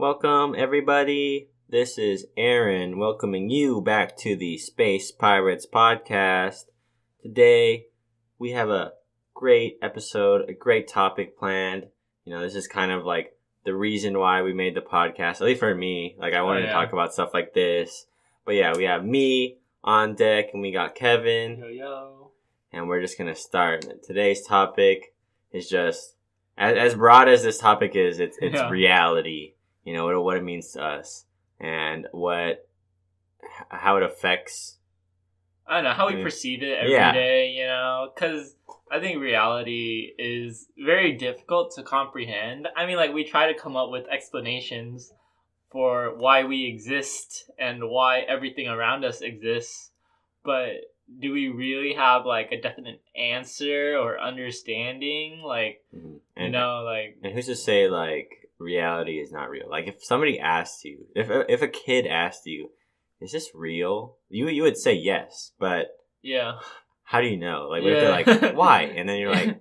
Welcome, everybody. This is Aaron welcoming you back to the Space Pirates podcast. Today, we have a great episode, a great topic planned. You know, this is kind of like the reason why we made the podcast, at least for me. Like, I oh, wanted Oh, yeah. to talk about stuff like this. But yeah, we have me on deck and we got Kevin Yo yo. and we're just gonna start. Today's topic is just as, as broad as this topic is. It's it's Yeah. reality. You know what what it means to us and what how it affects. I don't know how we Mm. perceive it every day. Yeah. you know, because I think reality is very difficult to comprehend. I mean, like we try to come up with explanations for why we exist and why everything around us exists, but do we really have like a definite answer or understanding? Like, Mhm. you know, like and who's to say like reality is not real? Like if somebody asked you, if a, if a kid asked you, "Is this real?" You you would say yes, but yeah. how do you know? Like what if they're like, "Why?" And then you're like,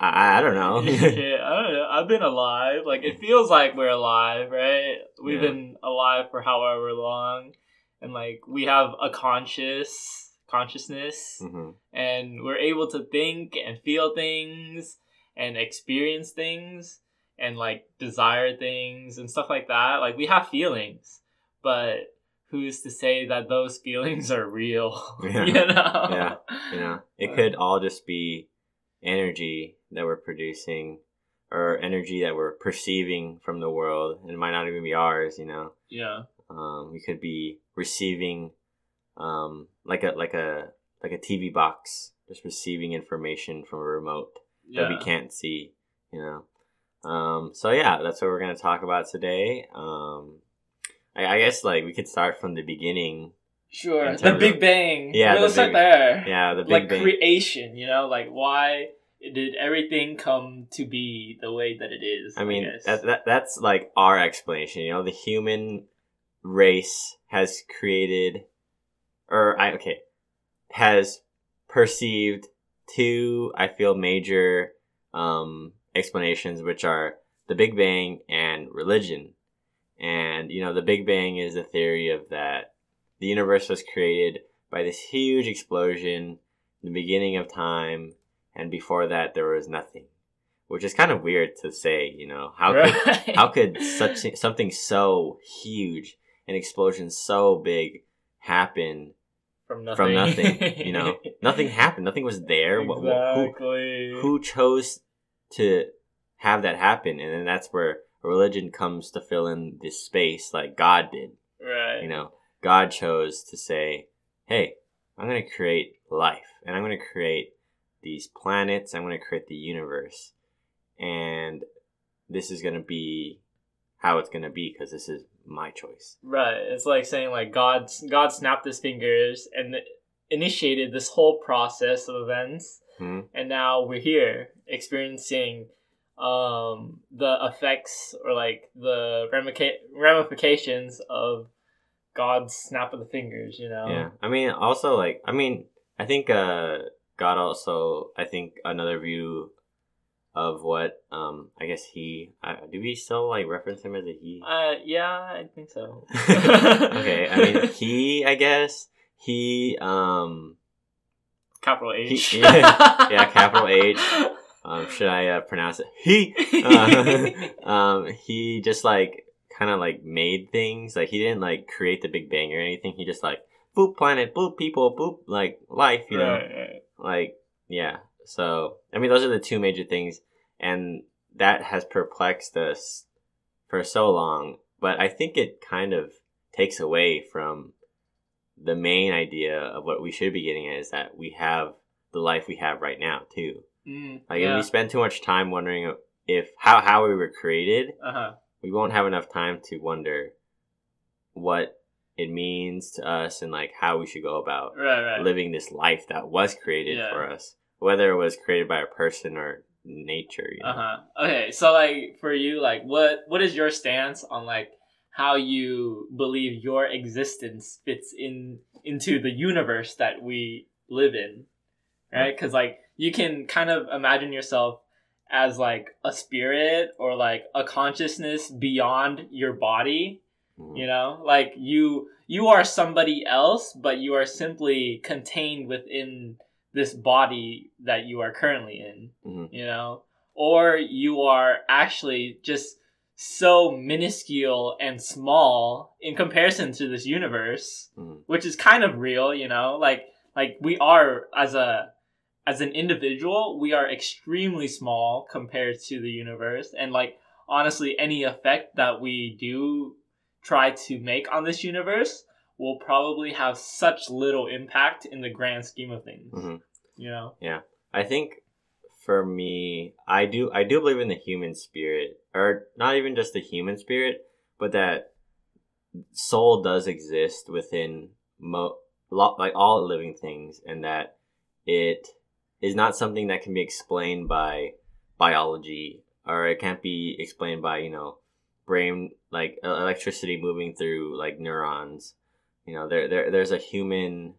"I, I don't know." yeah, I don't know. I've been alive. Like it feels like we're alive, right? We've Yeah. been alive for however long, and like we have a conscious consciousness, hmm and we're able to think and feel things and experience things and like desire things and stuff like that. Like we have feelings, but who's to say that those feelings are real? Yeah. you know? Yeah. You know, it could all just be energy that we're producing or energy that we're perceiving from the world. and It might not even be ours, you know. Yeah. Um, we could be receiving um, like a like a like a TV box, just receiving information from a remote Yeah. that we can't see, you know. Um, so yeah, that's what we're gonna talk about today. Um, I, I guess like we could start from the beginning. Sure. The Big of- Bang. Yeah, Let's start there. Yeah, the big like bang. creation, you know, like why did everything come to be the way that it is? I mean, guess. that, that that's like our explanation. You know, the human race has created, or I okay, has perceived two. I feel major um, explanations, which are the Big Bang and religion. And you know, the Big Bang is the theory of that the universe was created by this huge explosion in the beginning of time, and before that there was nothing. Which is kind of weird to say, you know. How could how could such something so huge, an explosion so big, happen from nothing? from nothing? You know, nothing happened. Nothing was there. What- what- who, Exactly. who chose to have that happen? And then that's where religion comes to fill in this space, like God did. Right. You know, God chose to say, "Hey, I'm going to create life, and I'm going to create these planets. I'm going to create the universe, and this is going to be how it's going to be because this is my choice." Right. It's like saying like God God snapped his fingers and initiated this whole process of events Hmm? and now we're here experiencing um the effects or like the ramica- ramifications of God's snap of the fingers, you know. Yeah, I mean, also like, I mean, I think uh, God also, I think another view of what um, I guess he. Uh, do we still like reference him as a he? Uh yeah, I think so. okay, I mean he. I guess he. Um, capital H. He- yeah, yeah, capital H. um, should I uh, pronounce it? He. Uh, um, he just like kind of like made things. Like he didn't like create the Big Bang or anything. He just like boop planet, boop people, boop like life. You know, Right, right. like yeah. So I mean, those are the two major things, and that has perplexed us for so long. But I think it kind of takes away from the main idea of what we should be getting at is that we have the life we have right now too. Mm, Like if we spend too much time wondering if how how we were created, uh-huh. we won't have enough time to wonder what it means to us and like how we should go about Right, right. living this life that was created Yeah. for us, whether it was created by a person or nature. You know? Uh huh. Okay, so like for you, like what what is your stance on like how you believe your existence fits in into the universe that we live in, right? Because like you can kind of imagine yourself as like a spirit or like a consciousness beyond your body Mhm. you know like you you are somebody else but you are simply contained within this body that you are currently in Mhm. you know or you are actually just so minuscule and small in comparison to this universe Mhm. which is kind of real you know like like we are as a as an individual we are extremely small compared to the universe and like honestly any effect that we do try to make on this universe will probably have such little impact in the grand scheme of things Mhm. you know Yeah. I think for me, I do I do believe in the human spirit, or not even just the human spirit, but that soul does exist within mo lo- like all living things, and that it is not something that can be explained by biology, or it can't be explained by you know brain like electricity moving through like neurons. You know, there there there's a human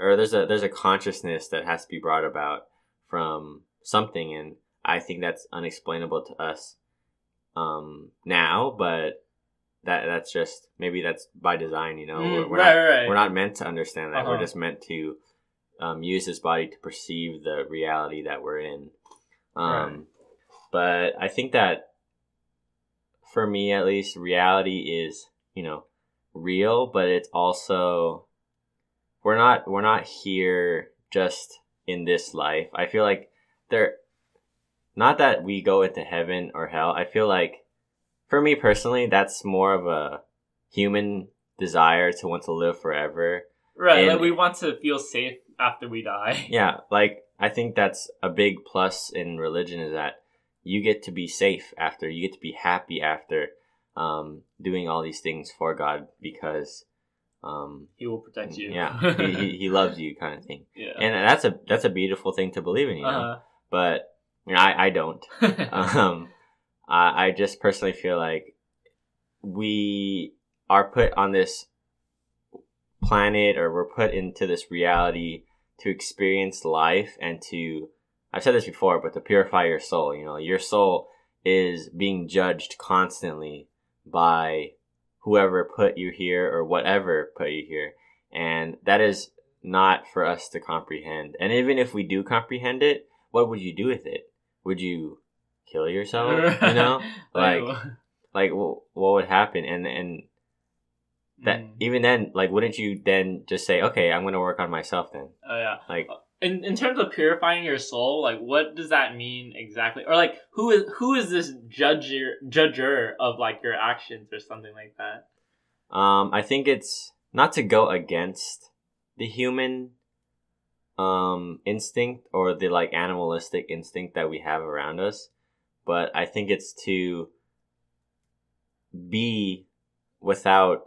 or there's a there's a consciousness that has to be brought about from something and i think that's unexplainable to us um now but that that's just maybe that's by design you know? Mm, we're, we're right, not, right, we're not meant to understand that. We're Uh-huh. just meant to um, use this body to perceive the reality that we're in. Um Right. but i think that for me at least reality is you know real but it's also we're not we're not here just in this life. I feel like there not that we go into heaven or hell. I feel like for me personally that's more of a human desire to want to live forever. Right and- like we want to feel safe after we die. Yeah like i think that's a big plus in religion is that you get to be safe after you get to be happy after um, doing all these things for god because um, he will protect you. yeah he, he, he loves you kind of thing. Yeah. And that's a that's a beautiful thing to believe in you know? Uh-huh. But you know, I, I don't um, I, I just personally feel like we are put on this planet or we're put into this reality to experience life and to I've said this before, but to purify your soul, you know, your soul is being judged constantly by whoever put you here or whatever put you here. And that is not for us to comprehend. And even if we do comprehend it, what would you do with it? Would you kill yourself? You know, like like wh- what would happen? And and that Mm. even then, like, wouldn't you then just say, okay, I'm gonna work on myself then? oh yeah Like, in in terms of purifying your soul, like what does that mean exactly? Or like who is who is this judger judger of like your actions or something like that? um, I think it's not to go against the human um instinct or the like animalistic instinct that we have around us, but I think it's to be without.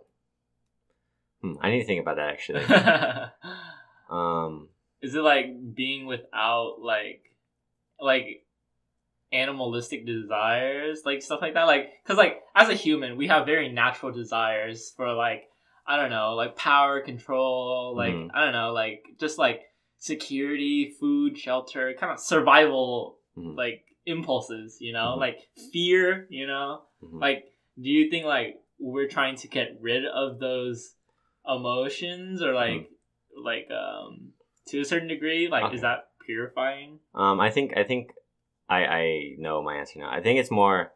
Hmm, I need to think about that actually. um. is it like being without like like animalistic desires like stuff like that like because like as a human we have very natural desires for like i don't know like power control like Mhm. i don't know like just like security food shelter kind of survival mhm, like impulses you know Mhm. like fear you know mhm. like do you think like we're trying to get rid of those emotions or like like um to a certain degree like Okay. is that purifying Um, I think I think I I know my answer now. I think it's more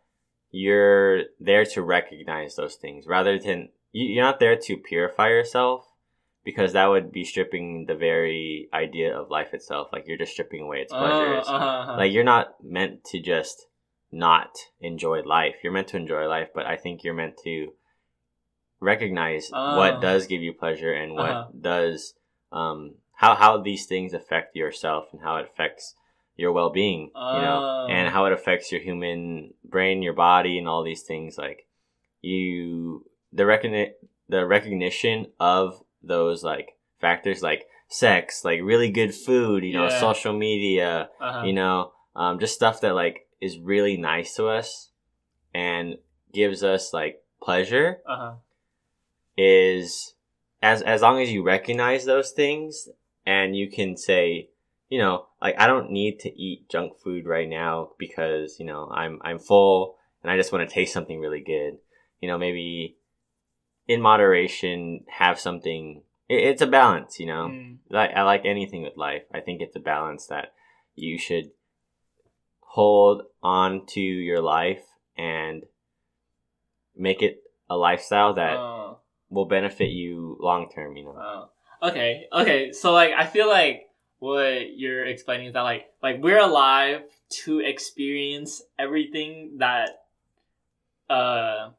you're there to recognize those things rather than you're not there to purify yourself because that would be stripping the very idea of life itself. Like you're just stripping away its pleasures. Oh, uh-huh. Like you're not meant to just not enjoy life. You're meant to enjoy life, but I think you're meant to recognize Oh. what does give you pleasure and what Uh-huh. does um how how these things affect yourself and how it affects your well-being, you know, Oh. and how it affects your human brain, your body and all these things like you the recogni- the recognition of those like factors like sex, like really good food, you know, Yeah. social media, uh-huh. you know um, just stuff that like is really nice to us and gives us like pleasure uh-huh. is as as long as you recognize those things and you can say you know, like I don't need to eat junk food right now because, you know, I'm I'm full and I just want to taste something really good. You know, maybe in moderation have something it, it's a balance, you know. Mm. Like I like anything with life. I think it's a balance that you should hold on to your life and make it a lifestyle that Oh. will benefit you long term, you know. Oh. Okay. Okay. So like I feel like what you're explaining is that like like we're alive to experience everything that uh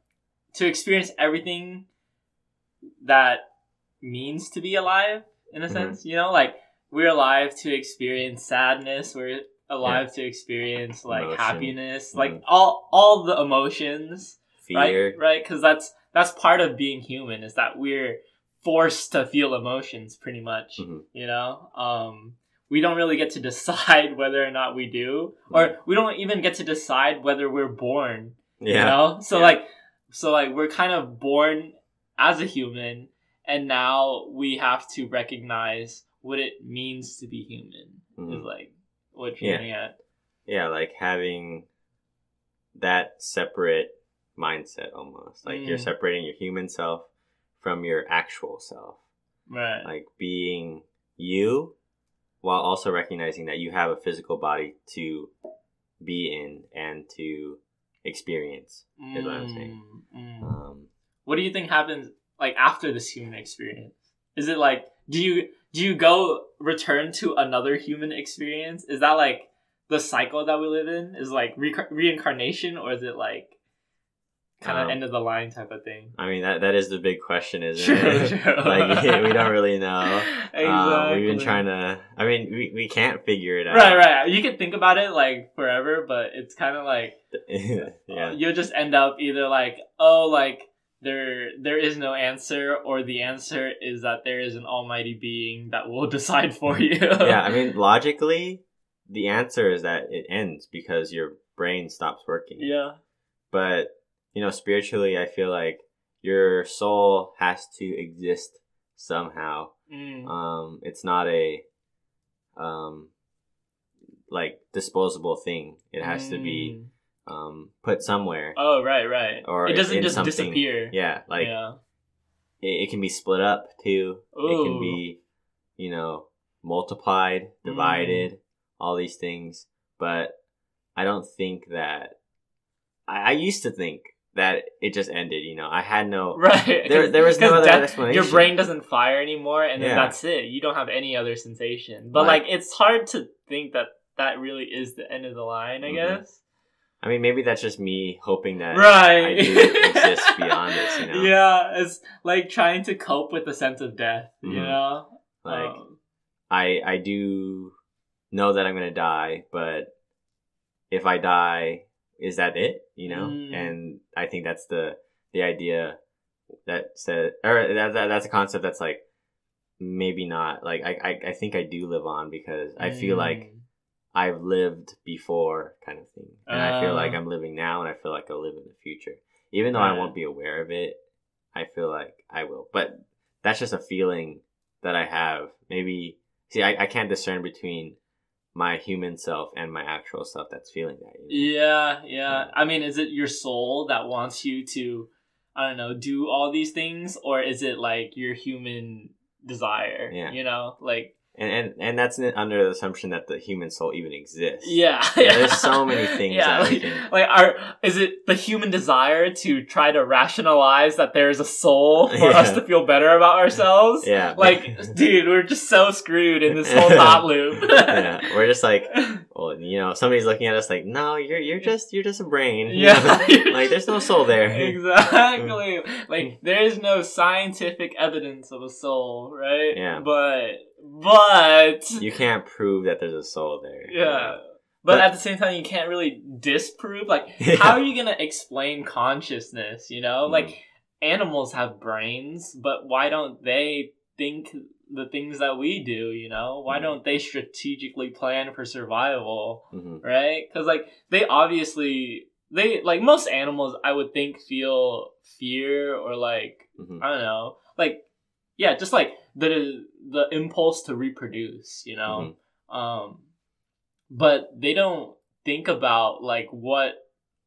to experience everything that means to be alive in a Mhm. sense, you know? Like we're alive to experience sadness, we're alive to experience like Emotion. happiness, Mhm. like all all the emotions Fear. right right because that's that's part of being human is that we're forced to feel emotions pretty much Mhm. you know um we don't really get to decide whether or not we do or we don't even get to decide whether we're born Yeah. you know so Yeah. like so like we're kind of born as a human and now we have to recognize what it means to be human is Mhm. like what you're Yeah. getting at Yeah, like having that separate mindset almost. Like you're Mm. separating your human self from your actual self. right Like being you while also recognizing that you have a physical body to be in and to experience. is what I'm saying. Mm, mm. Um, what do you think happens like after this human experience is it like do you do you go return to another human experience is that like the cycle that we live in is like re- reincarnation or is it like kind of Um, end of the line type of thing I mean that that is the big question, isn't True, it? true. like we don't really know. exactly. Um, we've been trying to. I mean, we, we can't figure it out. right right you can think about it like forever but it's kind of like yeah. you'll just end up either like oh like there there is no answer or the answer is that there is an almighty being that will decide for you yeah, I mean, logically, the answer is that it ends because your brain stops working. yeah But, you know, spiritually, I feel like your soul has to exist somehow. Mm. Um, it's not a, um, like disposable thing. It has to be, Mm. Um, put somewhere. oh right right Or it doesn't just something- disappear Yeah, like yeah it, it can be split up too. It can be, you know, multiplied, Mm. divided, all these things. But I don't think that. I, I used to think that it just ended. You know, I had no. right There- there was no other death- explanation. your brain doesn't fire anymore and then Yeah. that's it you don't have any other sensation but Like- like it's hard to think that that really is the end of the line i Mhm. guess I mean, maybe that's just me hoping that. right I do exist beyond this, you know? yeah it's like trying to cope with the sense of death you Mhm. know Like Um, I I do know that I'm gonna die, but if I die, is that it? You know, Mm. and I think that's the the idea that said or that, that that's a concept that's like maybe not like I, I I think I do live on because I feel like mm, I've lived before kind of thing, and I feel like Uh. I'm living now, and I feel like I'll live in the future, even though I won't be aware of it. I feel like I will, but that's just a feeling that I have. Maybe see, I, I can't discern between my human self and my actual self that's feeling that. You know? yeah yeah i mean is it your soul that wants you to i don't know do all these things or is it like your human desire Yeah. you know like And, and and that's under the assumption that the human soul even exists. yeah, Yeah, there's so many things yeah that like, can- like are is it the human desire to try to rationalize that there's a soul for us to feel better about ourselves Yeah. like dude we're just so screwed in this whole thought loop yeah, we're just like, well, you know, somebody's looking at us like, no, you're you're just you're just a brain. Yeah. like there's no soul there. exactly. like there is no scientific evidence of a soul, right? Yeah. But but You can't prove that there's a soul there. yeah. know? But, But- at the same time, you can't really disprove. Like, Yeah. how are you gonna explain consciousness? You know, Mm. like animals have brains, but why don't they think the things that we do? You know, why Mm. don't they strategically plan for survival? Mhm. right? Because like they obviously they like most animals, I would think feel fear or like Mhm. I don't know, like yeah, just like the the impulse to reproduce, you know. Um, but they don't think about like what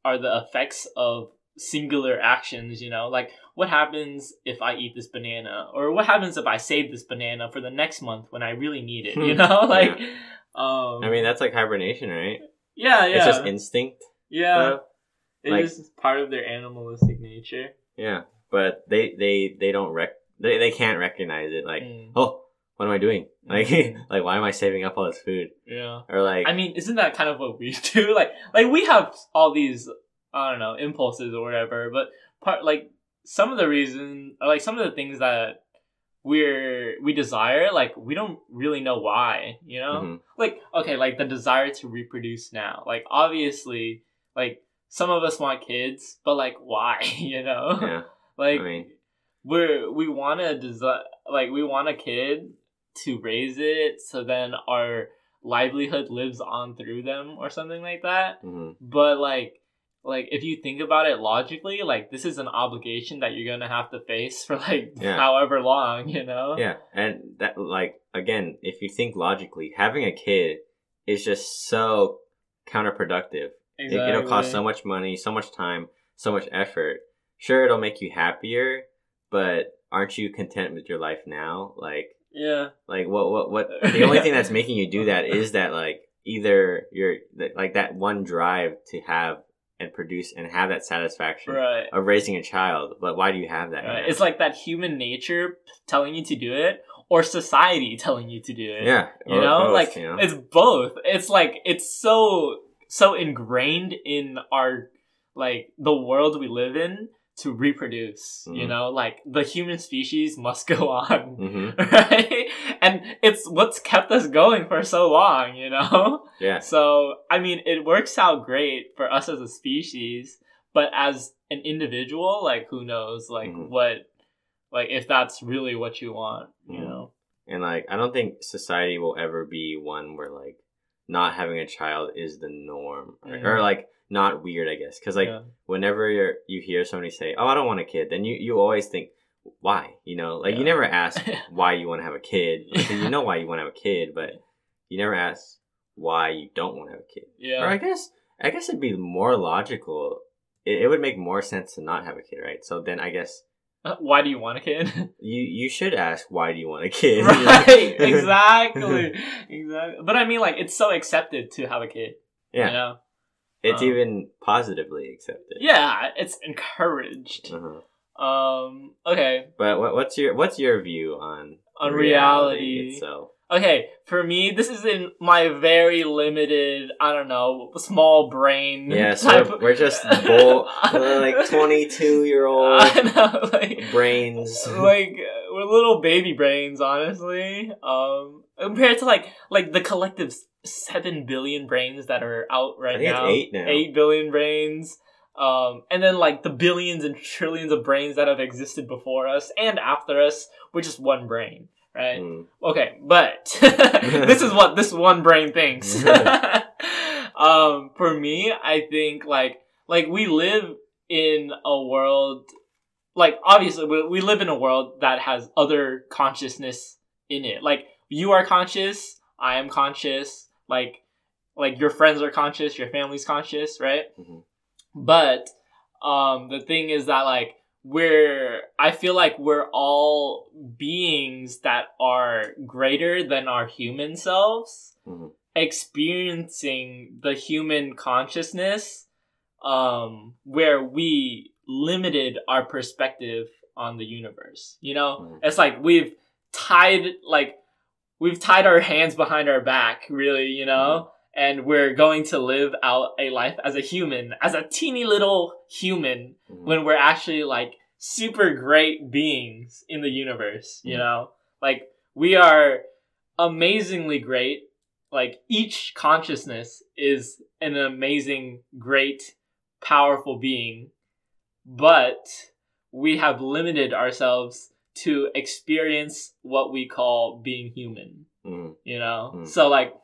are the effects of singular actions, you know? Like what happens if I eat this banana or what happens if I save this banana for the next month when I really need it, you know? like um I mean, that's like hibernation, right? yeah, yeah. It's just instinct. yeah. It like- is part of their animalistic nature. Yeah, but they they they don't rec they they can't recognize it. Like, Mm, oh, what am I doing? Like, Mhm. like why am I saving up all this food? yeah. Or like, I mean, isn't that kind of what we do? Like, like we have all these, I don't know, impulses or whatever. But part like some of the reason, like some of the things that we're we desire, like we don't really know why. You know, mhm, like okay, like the desire to reproduce now. Like obviously, like some of us want kids, but like why? You know, yeah, like I mean- we're we want to design like we want a kid to raise it so then our livelihood lives on through them or something like that mhm, but like like if you think about it logically like this is an obligation that you're gonna have to face for like Yeah. however long you know yeah, and that like again, if you think logically, having a kid is just so counterproductive. It, it'll cost so much money, so much time, so much effort. Sure, it'll make you happier, but aren't you content with your life now? Like, yeah like what, what, what? The only thing that's making you do that is that like either you're like that one drive to have and produce and have that satisfaction right of raising a child. But why do you have that? Right. It's like that human nature telling you to do it, or society telling you to do it. yeah, you know both, like you know? it's both it's like it's so so ingrained in our like the world we live in to reproduce you Mhm. know like the human species must go on Mhm. right and it's what's kept us going for so long you know yeah, so i mean it works out great for us as a species but as an individual like who knows like Mhm. what like if that's really what you want you Mhm. know and like I don't think society will ever be one where like not having a child is the norm or, Mhm. or like not weird, I guess, because like Yeah. whenever you're you hear somebody say, "Oh, I don't want a kid," then you you always think, "Why?" You know, like you never ask why you want to have a kid. Like, you know why you want to have a kid, but you never ask why you don't want to have a kid. yeah Or I guess I guess it'd be more logical. It, it would make more sense to not have a kid, right? So then I guess Uh, Why do you want a kid? you you should ask why do you want a kid, right, exactly, exactly. But I mean, like, it's so accepted to have a kid. Yeah, You know? It's Um, even positively accepted. Yeah, it's encouraged. Uh-huh. Um. Okay. But what, what's your what's your view on On reality. itself? Okay. For me, this is in my very limited, I don't know, small brain. Yeah, so type we're, we're just bull, like twenty two year old like, brains. like we're little baby brains, honestly. Um, compared to like like the collective seven billion brains that are out right now. eight now. Eight billion brains. Um, and then like the billions and trillions of brains that have existed before us and after us, we're just one brain, right? Mm. Okay, but this is what this one brain thinks. um, for me, I think like like we live in a world like obviously we, we live in a world that has other consciousness in it. Like you are conscious, I am conscious, like like your friends are conscious, your family's conscious, right? Mhm. But um the thing is that like we're I feel like we're all beings that are greater than our human selves Mhm. experiencing the human consciousness um where we limited our perspective on the universe you know Mhm. it's like we've tied like we've tied our hands behind our back really you know and we're going to live out a life as a human as a teeny little human Mhm. when we're actually like super great beings in the universe, you Mhm. know? Like we are amazingly great. Like each consciousness is an amazing, great, powerful being, but we have limited ourselves to experience what we call being human, Mhm. you know? Mm. So like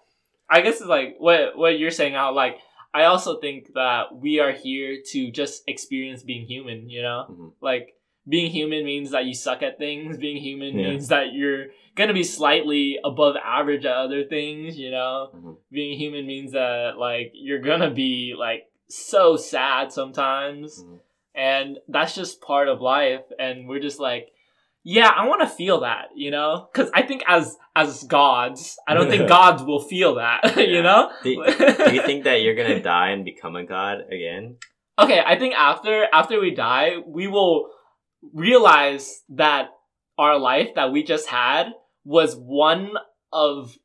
I guess it's like what what you're saying out like I also think that we are here to just experience being human, you know? Mhm. Like being human means that you suck at things. Being human Yeah. means that you're gonna be slightly above average at other things. You know, Mhm. being human means that like you're gonna be like so sad sometimes, Mhm. and that's just part of life. And we're just like. Yeah, I want to feel that, you know, because I think as as gods, I don't think gods will feel that, you know. Do, do you think that you're gonna die and become a god again? okay i think after after we die we will realize that our life that we just had was one of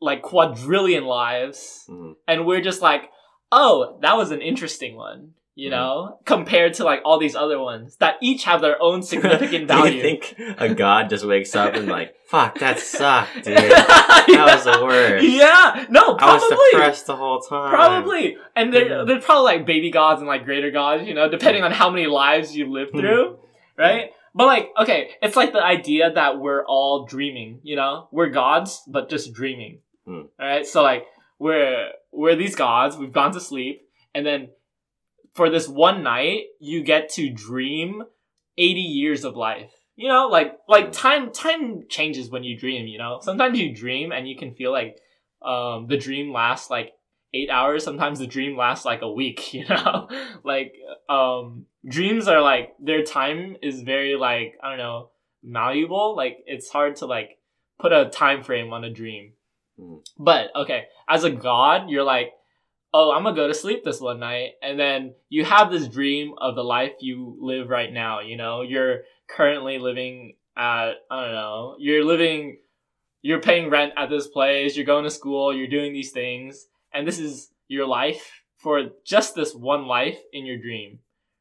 like quadrillion lives Mhm. and we're just like oh that was an interesting one you know compared to like all these other ones that each have their own significant do value you think a god just wakes up and like, fuck, that sucked, dude? That was the worst. yeah no I was probably depressed the whole time. Probably, and they're Mhm. they're probably like baby gods and like greater gods, you know, depending on how many lives you live Mhm. through, right? But like, okay, it's like the idea that we're all dreaming, you know, we're gods but just dreaming, Hmm. all right? So like, we're we're these gods, we've gone to sleep, and then for this one night, you get to dream eighty years of life. You know, like like Hmm. time time changes when you dream. You know, sometimes you dream and you can feel like um the dream lasts like eight hours sometimes the dream lasts like a week you know like um dreams are like their time is very like i don't know malleable like it's hard to like put a time frame on a dream Mm. but okay as a god you're like oh i'm gonna go to sleep this one night and then you have this dream of the life you live right now you know you're currently living at i don't know you're living you're paying rent at this place, you're going to school, you're doing these things, and this is your life for just this one life in your dream,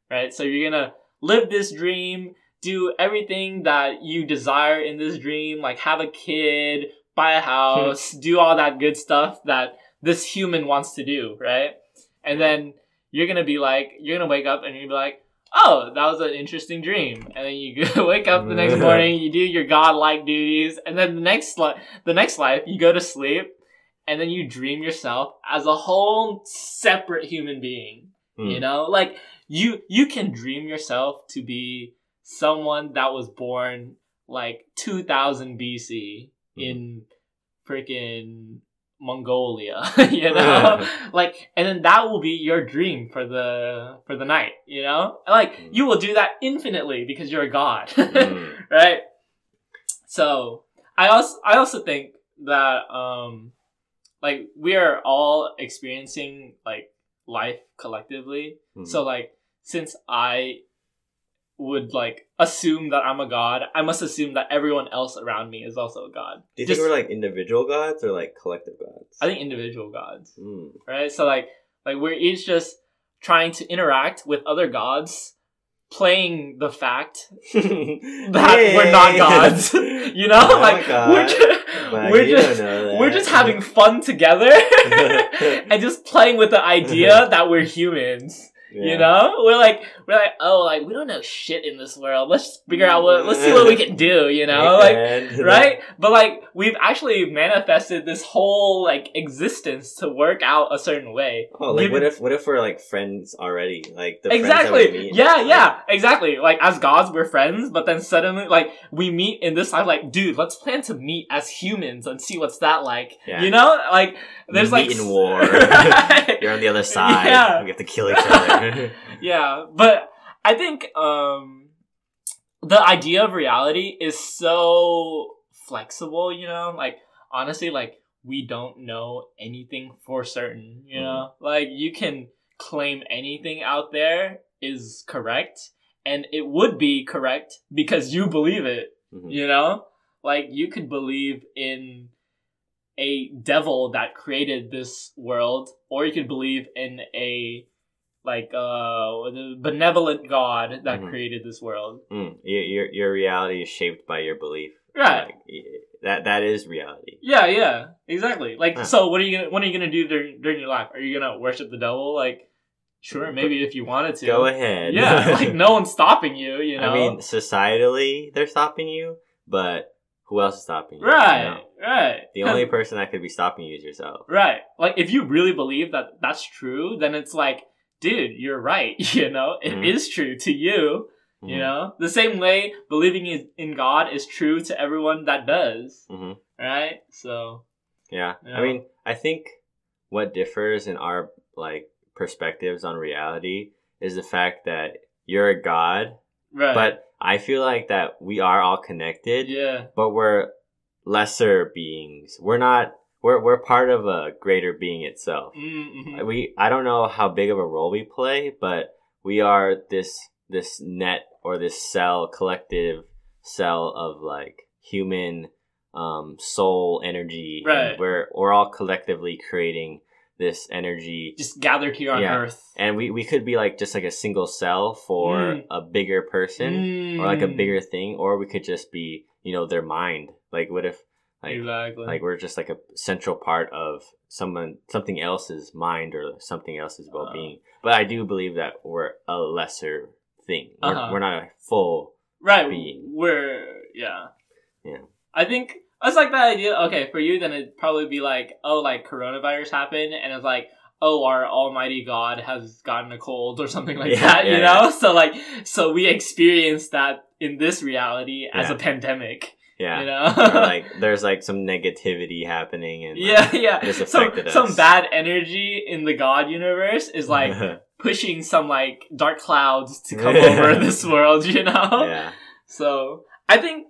right? So you're gonna live this dream, do everything that you desire in this dream, like have a kid, buy a house, do all that good stuff that this human wants to do, right? And then you're gonna be like, you're gonna wake up and you're gonna be like, oh, that was an interesting dream. And then you wake up the next morning, you do your godlike duties, and then the next li- the next life, you go to sleep, and then you dream yourself as a whole separate human being. Hmm. You know, like you you can dream yourself to be someone that was born like 2000 BC in freaking Mongolia, you know? like and then that will be your dream for the for the night, you know? Like Mm. you will do that infinitely because you're a god. Mm. right? So I also I also think that um like we are all experiencing like life collectively. Mhm. So like since I would like assume that I'm a god, I must assume that everyone else around me is also a god. Do you Just- think we're like individual gods or like collective gods? I think individual gods, Mm. right? So like like we're each just trying to interact with other gods playing the fact that we're not gods. You know, I'm like we're just, we're just don't know that. we're just having fun together and just playing with the idea that we're humans. You know, we're like we're like oh like we don't know shit in this world. Let's figure out what let's see what we can do. You know, like right? But like we've actually manifested this whole like existence to work out a certain way. Oh, like Given- what if what if we're like friends already? Like the friends that we exactly. meet, Yeah, like- yeah, exactly. Like as gods, we're friends, but then suddenly, like we meet in this life. Like, dude, let's plan to meet as humans and see what's that like. Yeah. You know, like there's like in war. You're on the other side. Yeah. We have to kill each other. yeah, but I think um the idea of reality is so flexible, you know? Like honestly, like we don't know anything for certain, you know? Like you can claim anything out there is correct and it would be correct because you believe it, Mhm. you know? Like you could believe in a devil that created this world or you could believe in a like uh the benevolent god that Mhm. created this world. Mm. Your, your your reality is shaped by your belief. Right. Like, that that is reality. Yeah, yeah, exactly. Like, Huh. so what are you gonna what are you gonna do during during your life? Are you gonna worship the devil? Like, sure, maybe if you wanted to. Go ahead. Yeah, like no one's stopping you. You know. I mean, societally, they're stopping you, but who else is stopping you? you right, know? right. The only person that could be stopping you is yourself. right. Like, if you really believe that that's true, then it's like, dude, you're right. You know, it is Mhm. true to you. You Mhm. know, the same way believing in, God is true to everyone that does, hmm right? So, Yeah. Yeah. I mean, I think what differs in our like perspectives on reality is the fact that you're a god, right. but I feel like that we are all connected, yeah, but we're lesser beings. We're not we're we're part of a greater being itself. mm-hmm. We I don't know how big of a role we play, but we are this this net or this cell collective cell of like human um soul energy and Right. we're we're all collectively creating this energy just gathered here on Yeah. Earth. and we, we could be like just like a single cell for Mm. a bigger person or like a Mm. bigger thing or we could just be you know their mind like what if like exactly. like we're just like a central part of someone something else's mind or something else's Uh. well-being but i do believe that we're a lesser thing we're, Uh-huh. we're not a full right. being. We're yeah. Yeah. I think it's like that idea. Okay, for you, then it'd probably be like, oh, like coronavirus happened, and it's like, oh, our Almighty God has gotten a cold or something like Yeah, that. you yeah, know, so like, so we experience that in this reality as Yeah. a pandemic. yeah You know, like there's like some negativity happening and yeah, yeah. it's Some affected some us. bad energy in the God universe is like pushing some like dark clouds to come over this world. You know. yeah So I think,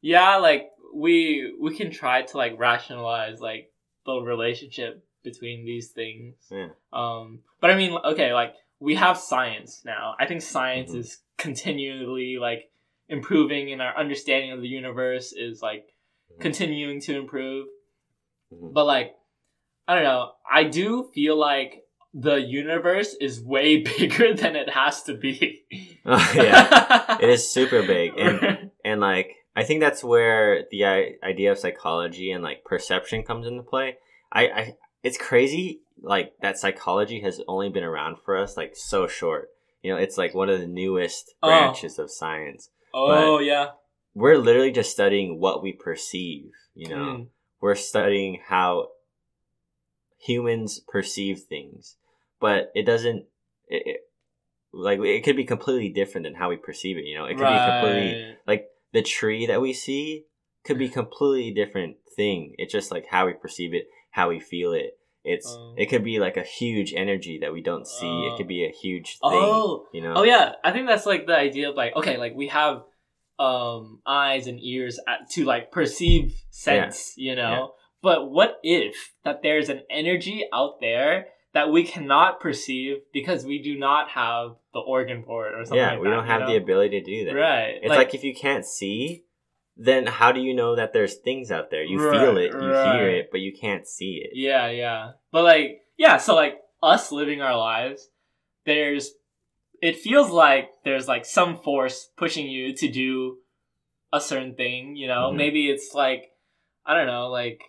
yeah, like we we can try to like rationalize like the relationship between these things. yeah Um, but I mean, okay, like we have science now. I think science Mhm. is continually like improving, and our understanding of the universe is like Mhm. continuing to improve. Mhm. But like, I don't know. I do feel like the universe is way bigger than it has to be. yeah it is super big and and like i think that's where the idea of psychology and like perception comes into play. I, I it's crazy like that psychology has only been around for us like so short. You know it's like one of the newest Oh. branches of science. Oh yeah. we're literally just studying what we perceive you know? Mm. we're studying how humans perceive things. But it doesn't it, it, like it could be completely different than how we perceive it you know? It could be completely like the tree that we see could be completely different thing it's just like how we perceive it how we feel it it's Oh. it could be like a huge energy that we don't see it Oh. could be a huge thing Oh. you know Oh yeah, I think that's like the idea of like okay, like we have um eyes and ears at, to like perceive sense, you know. Yeah. But what if that there's an energy out there that we cannot perceive because we do not have the organ for it or something yeah like we that, don't you have the ability to do that Right. it's like, if you can't see then how do you know that there's things out there you feel it you right. hear it but you can't see it Yeah, yeah. But like, yeah, so like us living our lives, there's it feels like there's like some force pushing you to do a certain thing, you know? Mhm. Maybe it's like I don't know, like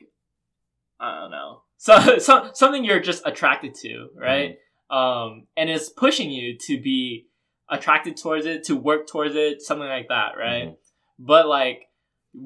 I don't know. So, so something you're just attracted to, right? Um and it's pushing you to be attracted towards it, to work towards it, something like that, right? Mhm. But like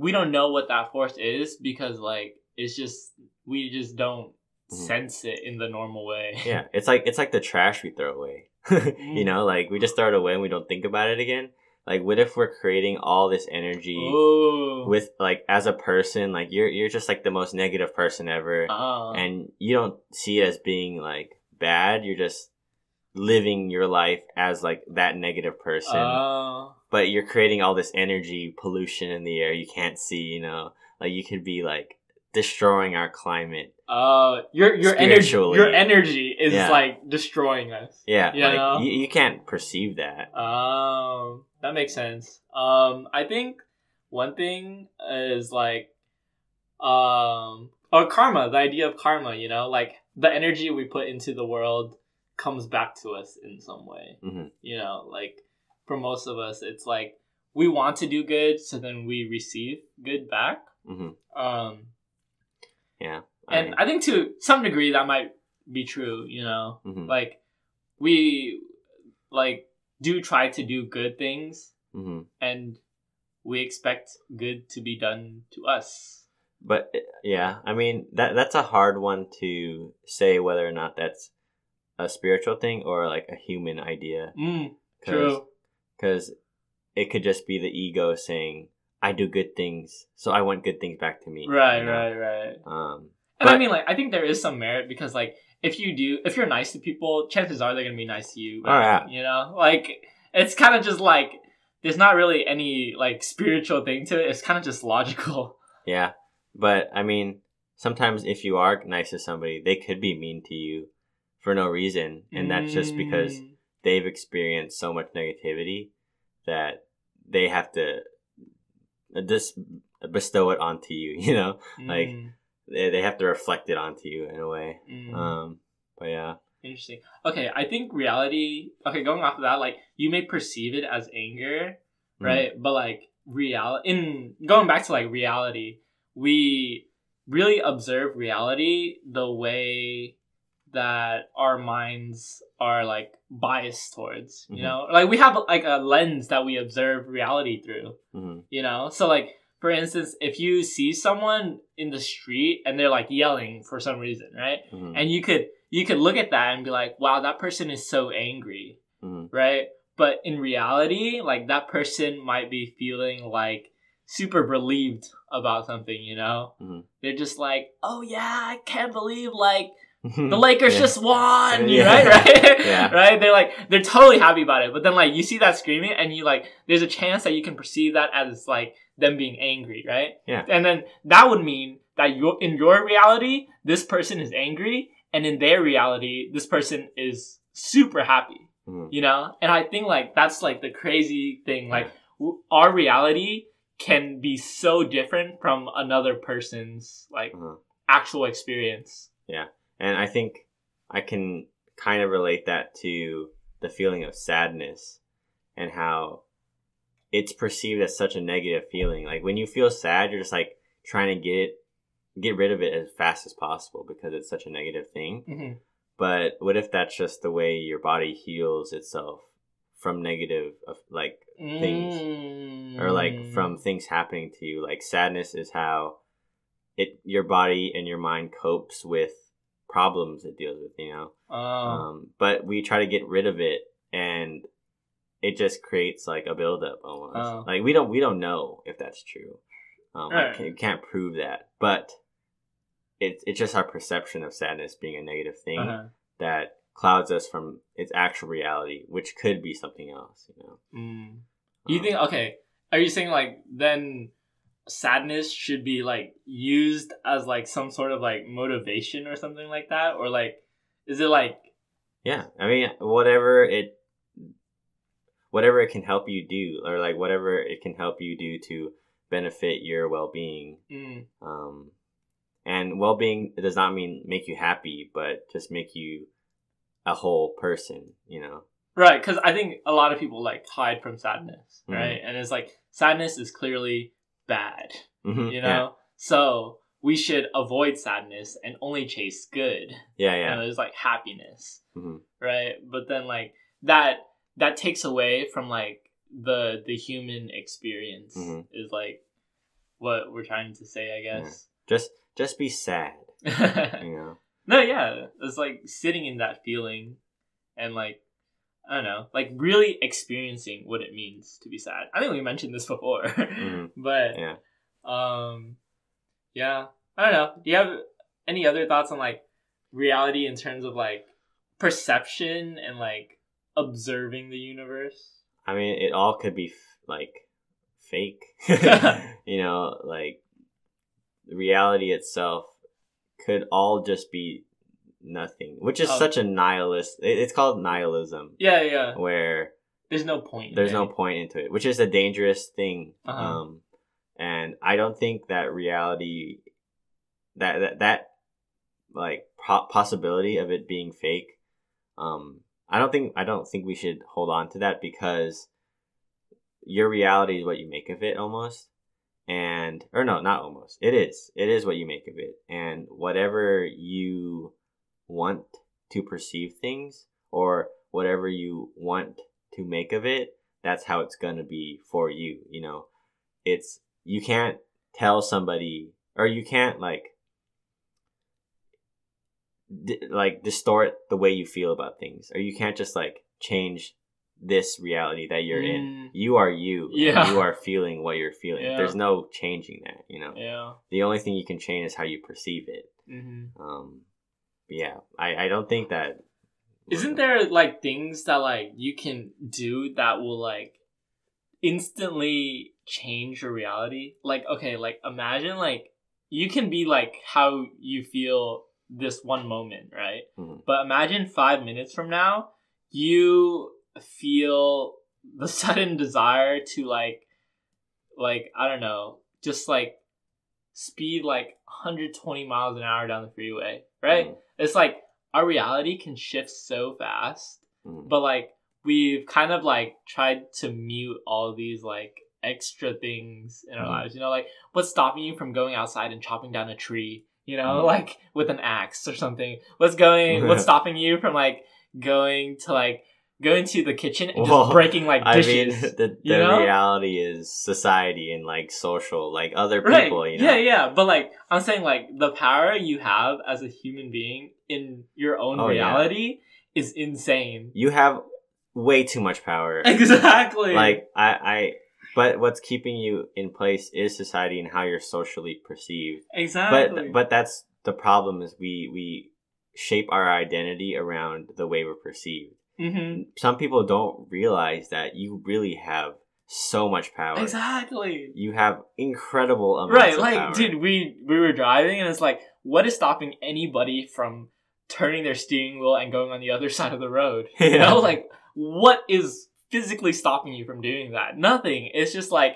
we don't know what that force is because like it's just we just don't Mhm. sense it in the normal way. yeah it's like it's like the trash we throw away Mm. you know like we just throw it away and we don't think about it again like what if we're creating all this energy Ooh. with like as a person? Like you're you're just like the most negative person ever. Uh, and you don't see it as being like bad. You're just living your life as like that negative person. Uh, but you're creating all this energy pollution in the air you can't see you know? Like you could be like destroying our climate uh, your your energy your energy is Yeah. like destroying us. yeah You like you, you can't perceive that Um, that makes sense. Um, I think one thing is like, um, or karma. The idea of karma. You know, like the energy we put into the world comes back to us in some way. Mhm. You know, like for most of us, it's like we want to do good, so then we receive good back. hmm Um, yeah and I think to some degree that might be true. You know, hmm like we like do try to do good things hmm and we expect good to be done to us But uh, yeah, I mean that that's a hard one to say whether or not that's a spiritual thing or like a human idea. mm, Cause, true Because it could just be the ego saying, "I do good things, so I want good things back to me." Right, you know? right, right. Um, And I mean, like, I think there is some merit because, like, if you do, if you're nice to people, chances are they're gonna be nice to you. Oh, yeah. You know, like, it's kind of just like there's not really any like spiritual thing to it. It's kind of just logical. yeah, but I mean, sometimes if you are nice to somebody, they could be mean to you for no reason, and that's just because Mm, they've experienced so much negativity that they have to just bestow it onto you. You know, like, mm, they they have to reflect it onto you in a way. mm. Um, but yeah, Interesting. Okay, I think reality. Okay, going off of that, like you may perceive it as anger, Mhm. right? But like reality, in going back to like reality, we really observe reality the way that our minds are like biased towards. You Mhm. know, like we have like a lens that we observe reality through. hmm You know, so like for instance, if you see someone in the street and they're like yelling for some reason, right? hmm and you could you could look at that and be like wow that person is so angry hmm right but in reality like that person might be feeling like super relieved about something you know Mhm. they're just like oh yeah i can't believe like the Mm-hmm. Yeah. lakers just won Yeah. right right Yeah. right they're like they're totally happy about it but then like you see that screaming and you like there's a chance that you can perceive that as like them being angry right Yeah. and then that would mean that you in your reality this person is angry and in their reality this person is super happy Mhm. you know and i think like that's like the crazy thing like w- our reality can be so different from another person's like Mhm. actual experience And I think I can kind of relate that to the feeling of sadness and how it's perceived as such a negative feeling. Like when you feel sad, you're just like trying to get get rid of it as fast as possible because it's such a negative thing. mm-hmm. But what if that's just the way your body heals itself from negative, of like Things. Mm. or like from things happening to you. Like sadness is how it your body and your mind copes with problems it deals with, you know. oh. Um, but we try to get rid of it, and it just creates like a buildup almost. Oh. Like we don't we don't know if that's true. Um, Right. can't, can't prove that, but it's it's just our perception of sadness being a negative thing uh-huh. that clouds us from its actual reality, which could be something else. You know. Mm. You Um, think okay? Are you saying like then sadness should be like used as like some sort of like motivation or something like that, or like is it like Yeah, I mean, whatever it, whatever it can help you do, or like whatever it can help you do to benefit your well being. mm, Um, and well being does not mean make you happy, but just make you a whole person. You know. right? Because I think a lot of people like hide from sadness, Mhm. right? And it's like sadness is clearly bad, Mhm, you know. So we should avoid sadness and only chase good. Yeah, yeah, yeah. know, there's like happiness. Mhm. right but then like that that takes away from like the the human experience Mhm. is like what we're trying to say i guess Just, just be sad. You know. no yeah it's like sitting in that feeling and like i don't know like really experiencing what it means to be sad i think we mentioned this before Mhm. but Yeah. um yeah i don't know do you have any other thoughts on like reality in terms of like perception and like observing the universe I mean, it all could be f- like fake. you know, like reality itself could all just be nothing, which is Oh. such a nihilist. it- It's called nihilism, yeah yeah where there's no point there's no point into it, which is a dangerous thing. Uh-huh. Um, and I don't think that reality, that that, that like po- possibility of it being fake, um, I don't think I don't think we should hold on to that because your reality is what you make of it almost. And or no, not almost. It is. It is what you make of it. And whatever you want to perceive things or whatever you want to make of it, that's how it's going to be for you, you know. It's you can't tell somebody or you can't like di- like distort the way you feel about things or you can't just like change this reality that you're in. Mm, You are you. Yeah. You are feeling what you're feeling. Yeah. There's no changing that, you know. Yeah. The only thing you can change is how you perceive it. hmm Um yeah, I, I don't think that Isn't there like things that like you can do that will like instantly change your reality? Like okay, like imagine like you can be like how you feel this one moment, right? Mhm. But imagine 5 minutes from now you feel the sudden desire to like like I don't know, just like speed like 120 miles an hour down the freeway, right? Mhm. It's like our reality can shift so fast, Mhm. but like we've kind of like tried to mute all these like extra things in our Mhm. lives. You know, like what's stopping you from going outside and chopping down a tree? You know, Mhm. like with an axe or something. What's going? what's stopping you from like going to like going to the kitchen and Well, just breaking like I mean, dishes? the, you know? reality is society and like social, like other right? people. You know, Yeah, yeah. But like I'm saying, like the power you have as a human being in your own Oh, yeah. reality is insane. you have way too much power. Exactly. like I, I, but what's keeping you in place is society and how you're socially perceived. exactly. But but that's the problem is we we shape our identity around the way we're perceived. Hmm Some people don't realize that you really have so much power. Exactly. You have incredible amounts of power. Right, like power. dude, we we were driving and it's like, what is stopping anybody from turning their steering wheel and going on the other side of the road? You know, like what is physically stopping you from doing that? Nothing. It's just like,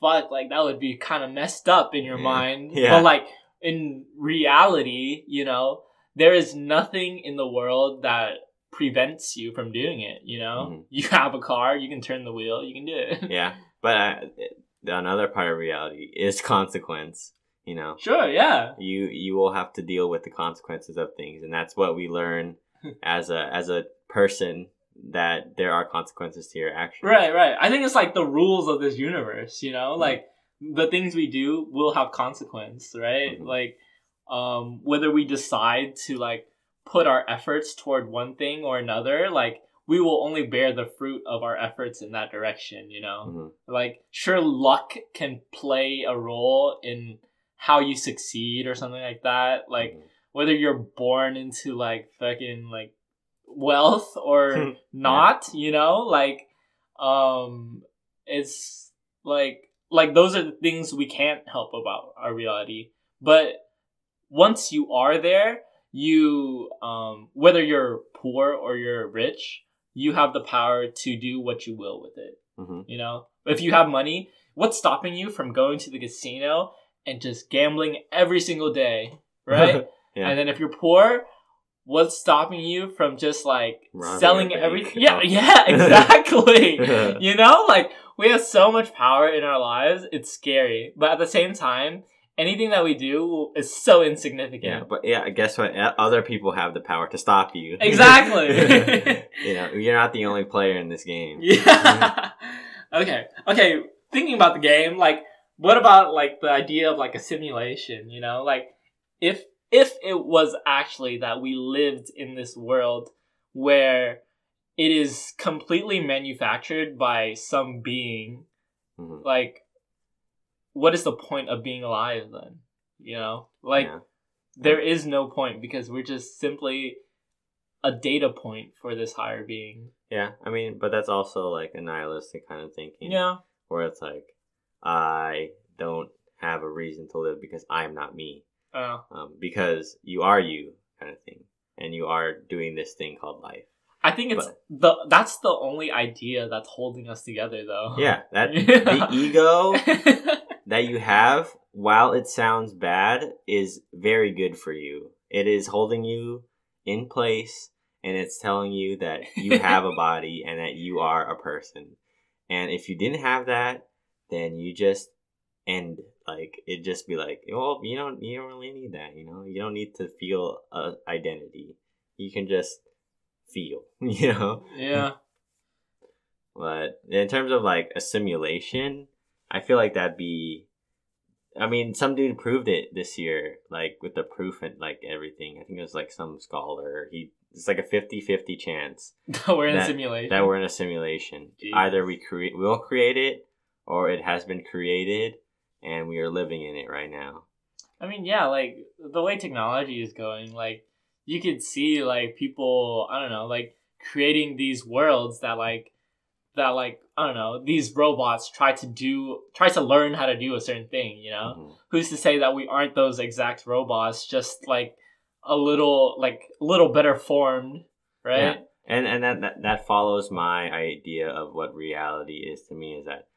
fuck, like that would be kind of messed up in your Yeah. mind. Yeah. But like in reality, you know, there is nothing in the world that prevents you from doing it. You know, Mhm. you have a car, you can turn the wheel, you can do it. yeah, but another part of reality is consequence. You know, Sure, yeah. you you will have to deal with the consequences of things, and that's what we learn as a as a person that there are consequences to your actions. Right, right. I think it's like the rules of this universe, you know? Mhm. Like the things we do will have consequence, right? Mhm. Like um whether we decide to like put our efforts toward one thing or another, like we will only bear the fruit of our efforts in that direction, you know? Mhm. Like sure luck can play a role in how you succeed or something like that. Like Mhm. whether you're born into like fucking like wealth or not you know like um it's like like those are the things we can't help about our reality but once you are there you um whether you're poor or you're rich you have the power to do what you will with it Mhm. you know if you have money what's stopping you from going to the casino and just gambling every single day right Yeah. and then if you're poor, what's stopping you from just like selling everything? Yeah, yeah, exactly. you know, like we have so much power in our lives, it's scary. But at the same time, anything that we do is so insignificant. yeah, but yeah, guess what? Other people have the power to stop you. Exactly. you know, you're not the only player in this game. yeah. okay. Okay. Thinking about the game, like, what about like the idea of like a simulation? You know, like if if it was actually that we lived in this world where it is completely manufactured by some being, Mhm. like, what is the point of being alive then? You know, like Yeah. there is no point because we're just simply a data point for this higher being. Yeah, I mean, but that's also like a nihilistic kind of thinking. Yeah. Where it's like, I don't have a reason to live because I'm not me. Uh, Um, because you are you, kind of thing. And you are doing this thing called life. I think it's the that's the only idea that's holding us together though. Yeah, that Yeah. the ego that you have, while it sounds bad, is very good for you. It is holding you in place and it's telling you that you have a body and that you are a person. And if you didn't have that, then you just end like it'd just be like, well, you don't you don't really need that, you know? You don't need to feel a identity. You can just feel, you know? yeah. But in terms of like a simulation, I feel like that'd be. I mean, some dude proved it this year, like with the proof and like everything. I think it was like some scholar. He it's like a 50-50 chance that we're in a simulation. that we're in a simulation. Jeez. Either we create, we'll create it, or it has been created, and we are living in it right now. I mean, yeah, like the way technology is going, like you could see like people, I don't know, like creating these worlds that like that like I don't know, these robots try to do try to learn how to do a certain thing, you know? Mhm. Who's to say that we aren't those exact robots, just like a little like a little better formed, right? And and that, that that follows my idea of what reality is to me is that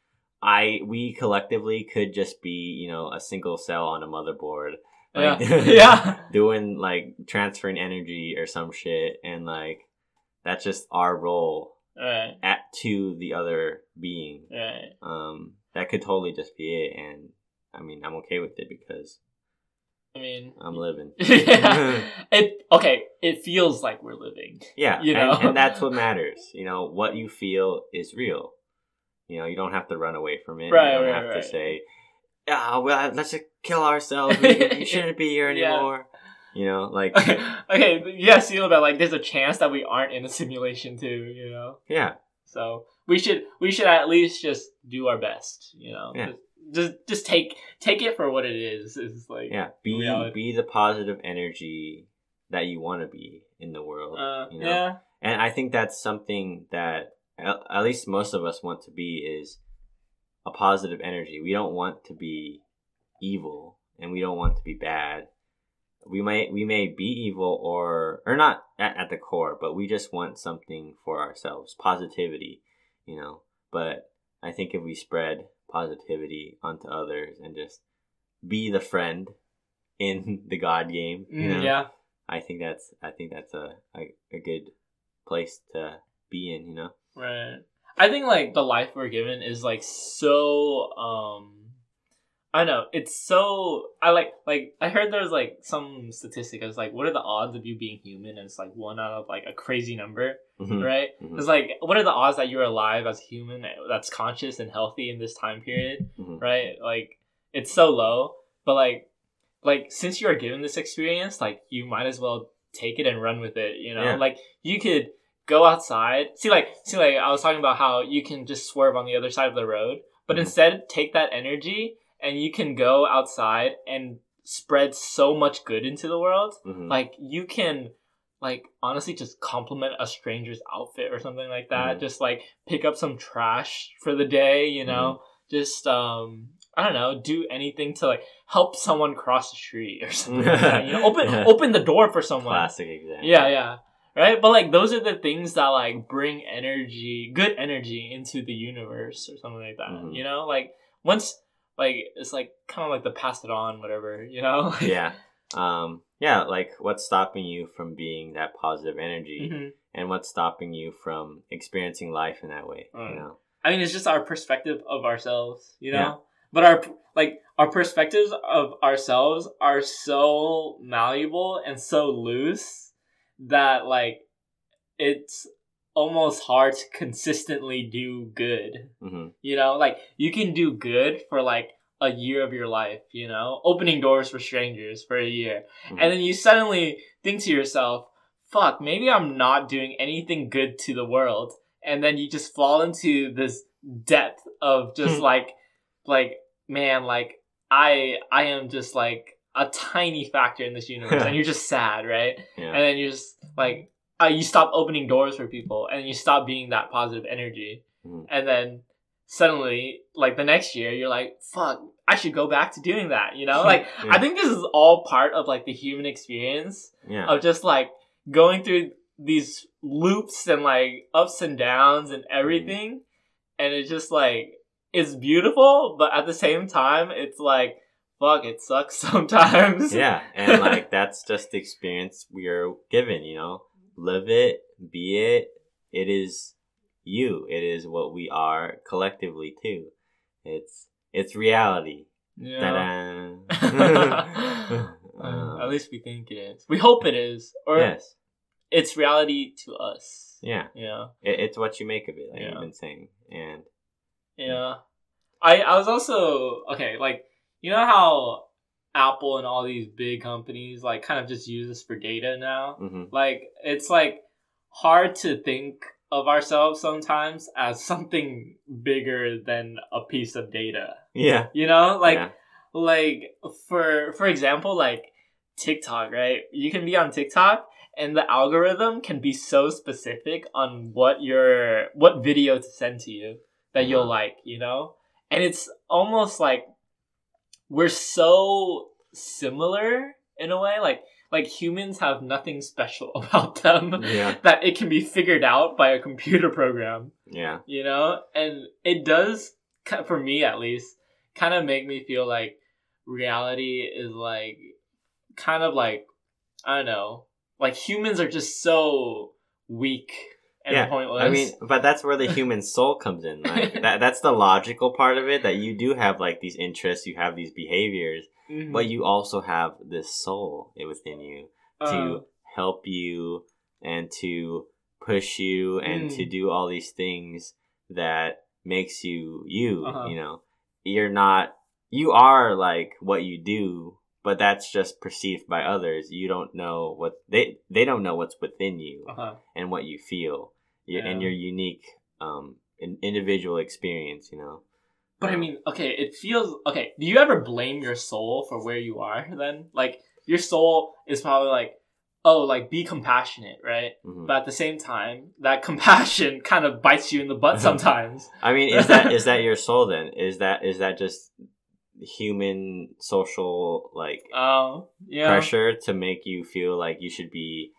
I we collectively could just be you know a single cell on a motherboard, like, yeah. yeah. doing like transferring energy or some shit, and like that's just our role Right. at to the other being. Right. Um, that could totally just be it, and I mean I'm okay with it because I mean I'm living. yeah. It okay, it feels like we're living. Yeah, You and, know? and that's what matters. You know, what you feel is real. You know, you don't have to run away from it. Right, you don't right, have right. to say, "Ah, well, let's just kill ourselves. We, we shouldn't be here anymore." You know, like okay, okay, yeah, see about like there's a chance that we aren't in a simulation too, you know. yeah, So we should we should at least just do our best, you know. Yeah. Just, just just take take it for what it is. It's like yeah. Be Reality. be the positive energy that you want to be in the world. uh, you know? yeah. And I think that's something that at at least most of us want to be is a positive energy. We don't want to be evil and we don't want to be bad. We might we may be evil or or not at, at the core, but we just want something for ourselves, positivity, you know. But I think if we spread positivity onto others and just be the friend in the God game, you Mm, know, yeah. I think that's I think that's a, a a good place to be in, you know. Right. I think like the life we're given is like so um I know, it's so I like like I heard there's like some statistic it's like what are the odds of you being human and it's like one out of like a crazy number, Mhm. right? Mhm. It's like what are the odds that you're alive as a human that's conscious and healthy in this time period, Mhm. right? Like it's so low, but like like since you're given this experience, like you might as well take it and run with it, you know? Yeah. Like you could go outside. See like see like I was talking about how you can just swerve on the other side of the road, but Mhm. instead take that energy and you can go outside and spread so much good into the world. Mhm. Like you can like honestly just compliment a stranger's outfit or something like that. Mhm. Just like pick up some trash for the day, you know? Mm-hmm. Just um I don't know, do anything to like help someone cross the street or something like that. You know, open open the door for someone. classic example. Yeah, yeah. Right? But like those are the things that like bring energy, good energy into the universe or something like that. Mhm. You know? Like once like it's like kind of like the pass it on whatever, you know? yeah. Um, yeah, like what's stopping you from being that positive energy Mhm. and what's stopping you from experiencing life in that way, Mm. you know? I mean, it's just our perspective of ourselves, you know. Yeah. But our like our perspectives of ourselves are so malleable and so loose that like it's almost hard to consistently do good. hmm You know, like you can do good for like a year of your life. You know, opening doors for strangers for a year, Mhm. and then you suddenly think to yourself, "Fuck, maybe I'm not doing anything good to the world." And then you just fall into this depth of just Hmm. like, like man, like I, I am just like a tiny factor in this universe, and you're just sad, right? Yeah. And then you're just like, uh, you stop opening doors for people, and you stop being that positive energy, Mhm. and then suddenly, like the next year, you're like, fuck, I should go back to doing that. You know, like Yeah. I think this is all part of like the human experience yeah. of just like going through these loops and like ups and downs and everything and it's just like it's beautiful but at the same time it's like fuck it sucks sometimes yeah. And like that's just the experience we are given, you know? Live it, be it. It is you. It is what we are collectively too. It's it's reality. yeah. Uh, at least we think it is we hope it is or yes. it's reality to us Yeah. Yeah. It, it's what you make of it, like Yeah. you've been saying. And Yeah. I I was also okay, like you know how Apple and all these big companies like kind of just use this for data now. hmm Like it's like hard to think of ourselves sometimes as something bigger than a piece of data. Yeah. You know, like yeah. like for for example, like TikTok, right? You can be on TikTok and the algorithm can be so specific on what your what video to send to you that you'll Uh-huh. like, you know? And it's almost like we're so similar in a way, like like humans have nothing special about them Yeah. that it can be figured out by a computer program Yeah. you know and it does for me at least kind of make me feel like reality is like kind of like i don't know like humans are just so weak and Yeah, pointless I mean, but that's where the human soul comes in. Like that that's the logical part of it that you do have like these interests, you have these behaviors, Mhm. but you also have this soul within you Uh, to help you and to push you and Mm. to do all these things that makes you you, Uh-huh. you know. You're not you are like what you do, but that's just perceived by others. You don't know what they they don't know what's within you uh-huh. and what you feel your, and your unique um individual experience you know? But i Um, mean okay it feels okay do you ever blame your soul for where you are then? Like your soul is probably like oh like be compassionate right? Mhm. but at the same time that compassion kind of bites you in the butt sometimes. I mean is that is that your soul then? Is that is that just human social like Oh, yeah. pressure to make you feel like you should be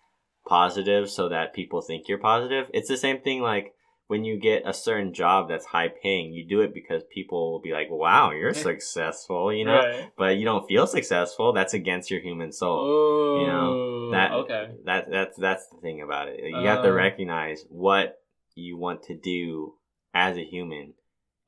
positive so that people think you're positive it's the same thing like when you get a certain job that's high paying you do it because people will be like wow you're successful you know Right. but you don't feel successful that's against your human soul Oh, you know, that- okay. that that's that's the thing about it. You have to Uh. recognize what you want to do as a human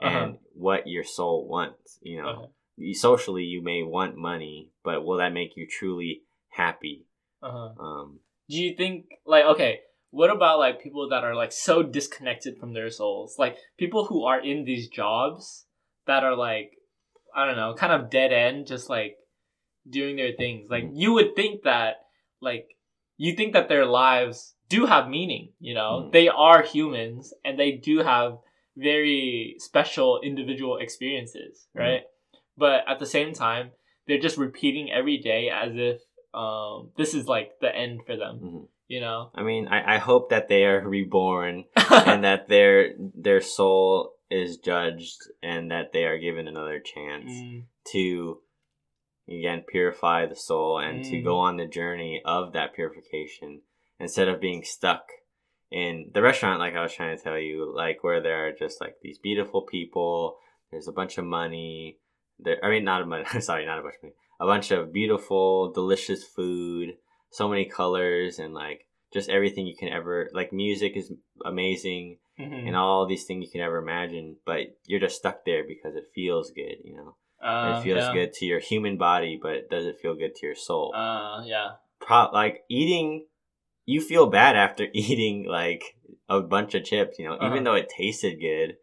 and what your soul wants. You know, socially you may want money, but will that make you truly happy? Uh-huh. Um, Do you think like okay? What about like people that are like so disconnected from their souls? Like people who are in these jobs that are like I don't know, kind of dead end, just like doing their things. Like you would think that like you think that their lives do have meaning, you know? Mhm. They are humans and they do have very special individual experiences, Mhm. right? But at the same time, they're just repeating every day as if um this is like the end for them, mhm. you know? I mean, I, I hope that they are reborn and that their their soul is judged and that they are given another chance. Mm, to again purify the soul and to Mm. go on the journey of that purification instead of being stuck in the restaurant like I was trying to tell you like where there are just like these beautiful people there's a bunch of money there I mean not a bunch sorry not a bunch of money a bunch of beautiful delicious food so many colors and like just everything you can ever like music is amazing mhm. and all these things you can ever imagine but you're just stuck there because it feels good you know Uh, it feels yeah. good to your human body, but does it feel good to your soul? Uh, yeah. Pro- like eating, you feel bad after eating like a bunch of chips. You know, Uh-huh. even though it tasted good,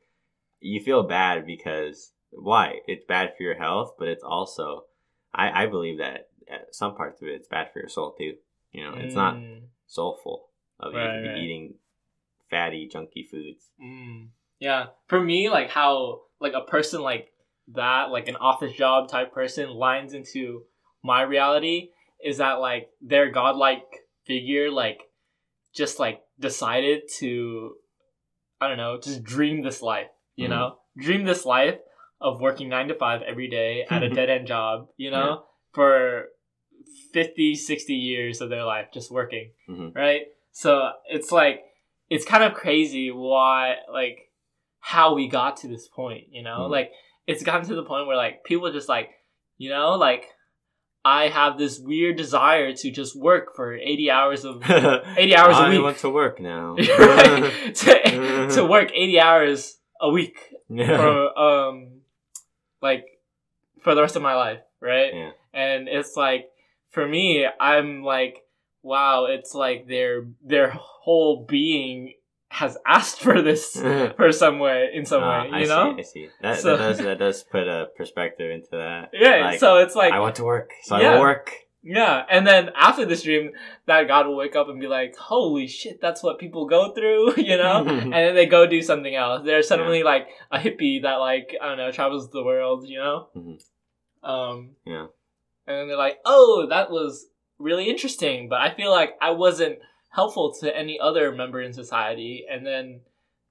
you feel bad because why? It's bad for your health, but it's also, I I believe that at some parts of it, it's bad for your soul too. You know, it's not Mm, soulful of you to be right. eating fatty, junky foods. mm. Yeah. For me, like how like a person like that, like an office job type person, lines into my reality is that like their godlike figure like just like decided to I don't know, just dream this life, you Mhm. know? Dream this life of working 9 to 5 every day at a dead end job, you know, for 50, 60 years of their life just working, Mhm. right? So it's like it's kind of crazy why like how we got to this point, you know? Mhm. Like it's gotten to the point where like people just like, you know, like I have this weird desire to just work for 80 hours of 80 hours a week. I want to work now. right? to, to work 80 hours a week yeah. for um like for the rest of my life, right? Yeah. And it's like for me, I'm like, wow, it's like their their whole being has asked for this for some way in some Ah, way, I you know? see, I see. That, So- that does that does put a perspective into that. Yeah, Like, so it's like I want to work, so I Yeah. will work. Yeah, and then after the stream, that God will wake up and be like, "Holy shit, that's what people go through," you know. and then they go do something else. They're suddenly like a hippie that like I don't know travels the world, you know. Mhm. Um, Yeah. and then they're like, "Oh, that was really interesting," but I feel like I wasn't helpful to any other member in society, and then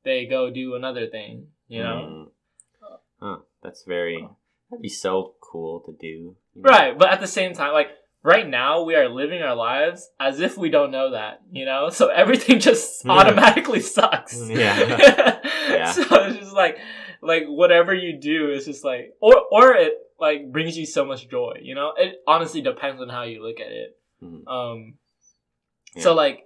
they go do another thing, you know. Mm. Huh. That's very. That'd be so cool to do. you know? Right, but at the same time, like right now, we are living our lives as if we don't know that, you know. So everything just automatically sucks. Yeah. Yeah. So it's just like, like whatever you do is just like, or or it like brings you so much joy, you know. It honestly depends on how you look at it. Mhm. Um. Yeah. So like,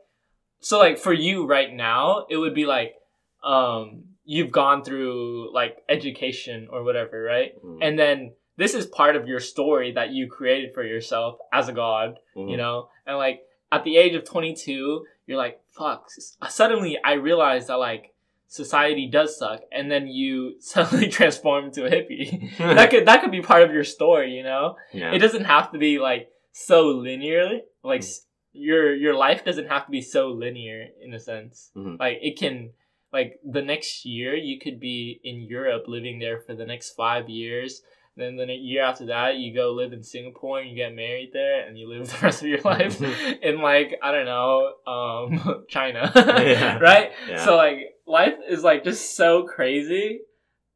so like for you right now, it would be like, um, you've gone through like education or whatever, right? Mhm. and then this is part of your story that you created for yourself as a god Mhm. you know and like at the age of 22 you're like fuck suddenly i realized that like society does suck and then you suddenly transform into a hippie that could that could be part of your story you know yeah. it doesn't have to be like so linear like Mm. s your your life doesn't have to be so linear in a sense Mhm. like it can like the next year you could be in europe living there for the next five years then the year after that you go live in singapore and you get married there and you live the rest of your life in like i don't know um china Yeah. right Yeah. so like life is like just so crazy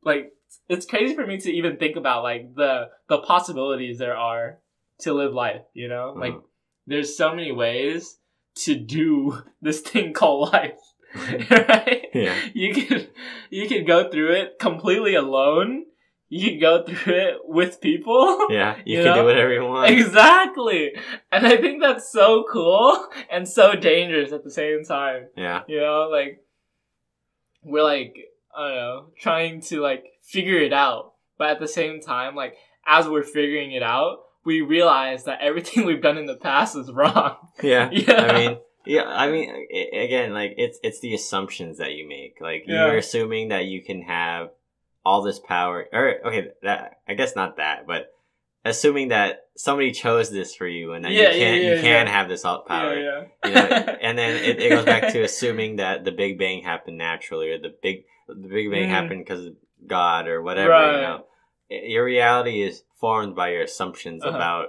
like it's crazy for me to even think about like the the possibilities there are to live life you know like Mhm. there's so many ways to do this thing called life right yeah. you could you could go through it completely alone you could go through it with people Yeah. You, You can know? do whatever you want. exactly and i think that's so cool and so dangerous at the same time Yeah. you know like we're like i don't know trying to like figure it out but at the same time like as we're figuring it out we realize that everything we've done in the past is wrong Yeah. Yeah. I mean, yeah. I mean, again, like it's it's the assumptions that you make. Like Yeah. you're assuming that you can have all this power, or okay, that I guess not that, but assuming that somebody chose this for you and that Yeah, you yeah, can yeah, you can have this all power. yeah You know, and then it, it goes back to assuming that the Big Bang happened naturally, or the big the Big Bang Mm. happened because of God or whatever. Right. You know, your reality is formed by your assumptions Uh-huh. about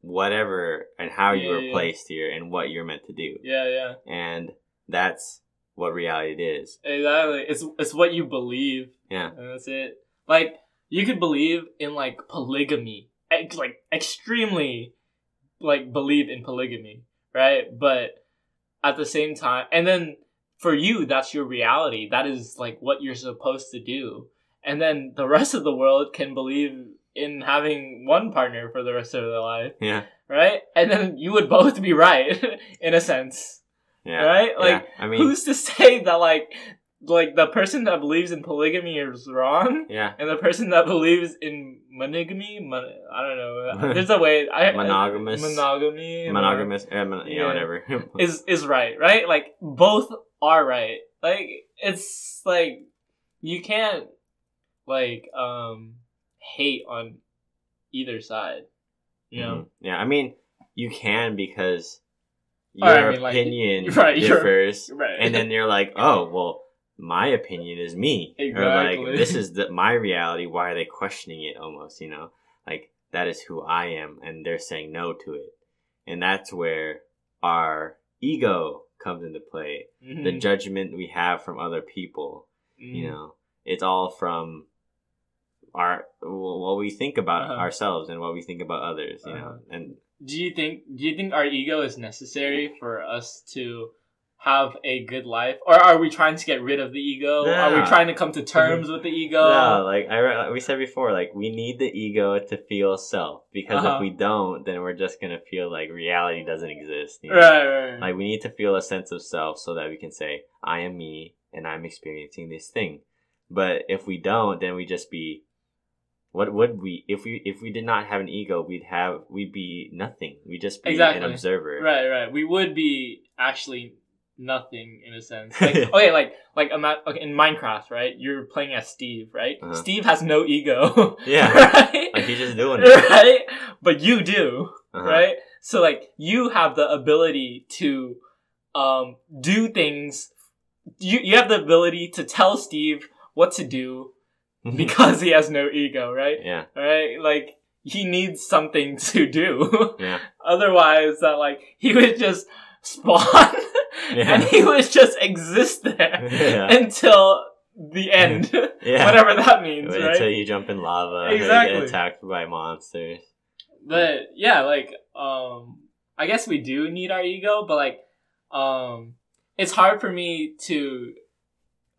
whatever and how you were yeah. placed here and what you're meant to do, yeah yeah and that's what reality is. Exactly. It's it's what you believe. Yeah. And that's it. Like you could believe in like polygamy. Ex- like extremely like believe in polygamy, right? But at the same time and then for you that's your reality. That is like what you're supposed to do. And then the rest of the world can believe in having one partner for the rest of their life, Yeah. right? And then you would both be right in a sense. Yeah. Right? Yeah. Like, I mean, Who's to say that like like the person that believes in polygamy is wrong yeah. and the person that believes in monogamy mon- i don't know there's a way i Monogamous. monogamy Monogamous, uh, mon- yeah, Yeah. whatever. is is right right like both are right like it's like you can't like um hate on either side you know Mhm. Yeah, I mean, you can because Or, your I mean, like, opinion right, differs, right and then you're like, oh, well, my opinion is me, or like this is the, my reality. Why are they questioning it? Almost, you know, like that is who I am, and they're saying no to it, and that's where our ego comes into play. The Mhm. judgment we have from other people, Mhm. you know, it's all from our what we think about Uh-huh. ourselves and what we think about others, you Uh-huh. know, and do you think do you think our ego is necessary for us to have a good life or are we trying to get rid of the ego are we trying to come to terms with the ego No, like I re- we said before, like we need the ego to feel self because Uh-huh. if we don't, then we're just gonna feel like reality doesn't exist. you know? right right, right. Like we need to feel a sense of self so that we can say, "I am me and I'm experiencing this thing." But if we don't, then we just be. What would we if we if we did not have an ego? We'd have we'd be nothing. We'd just be Exactly. an observer. right right we would be actually nothing in a sense. Like, okay, like like ima- okay, in Minecraft, right? You're playing as Steve, right? Uh-huh. Steve has no ego. Yeah. right? Like he's just doing it. right? But you do, Uh-huh. right? So like you have the ability to um do things you you have the ability to tell Steve what to do because he has no ego, right? yeah. Right? Like he needs something to do. Yeah. Otherwise that like he would just spawn Yeah. and he would just exist there Yeah. until the end. Yeah. Whatever that means, Wait right? until you jump in lava Exactly. get attacked by monsters. but yeah like um i guess we do need our ego but like um it's hard for me to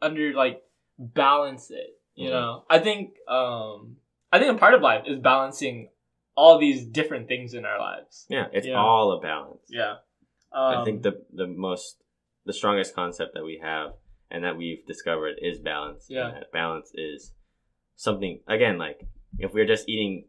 under like balance it you Mhm. know i think um i think a part of life is balancing all these different things in our lives Yeah, it's all a balance. yeah um, I think the the most the strongest concept that we have and that we've discovered is balance. Yeah. And that balance is something again like if we're just eating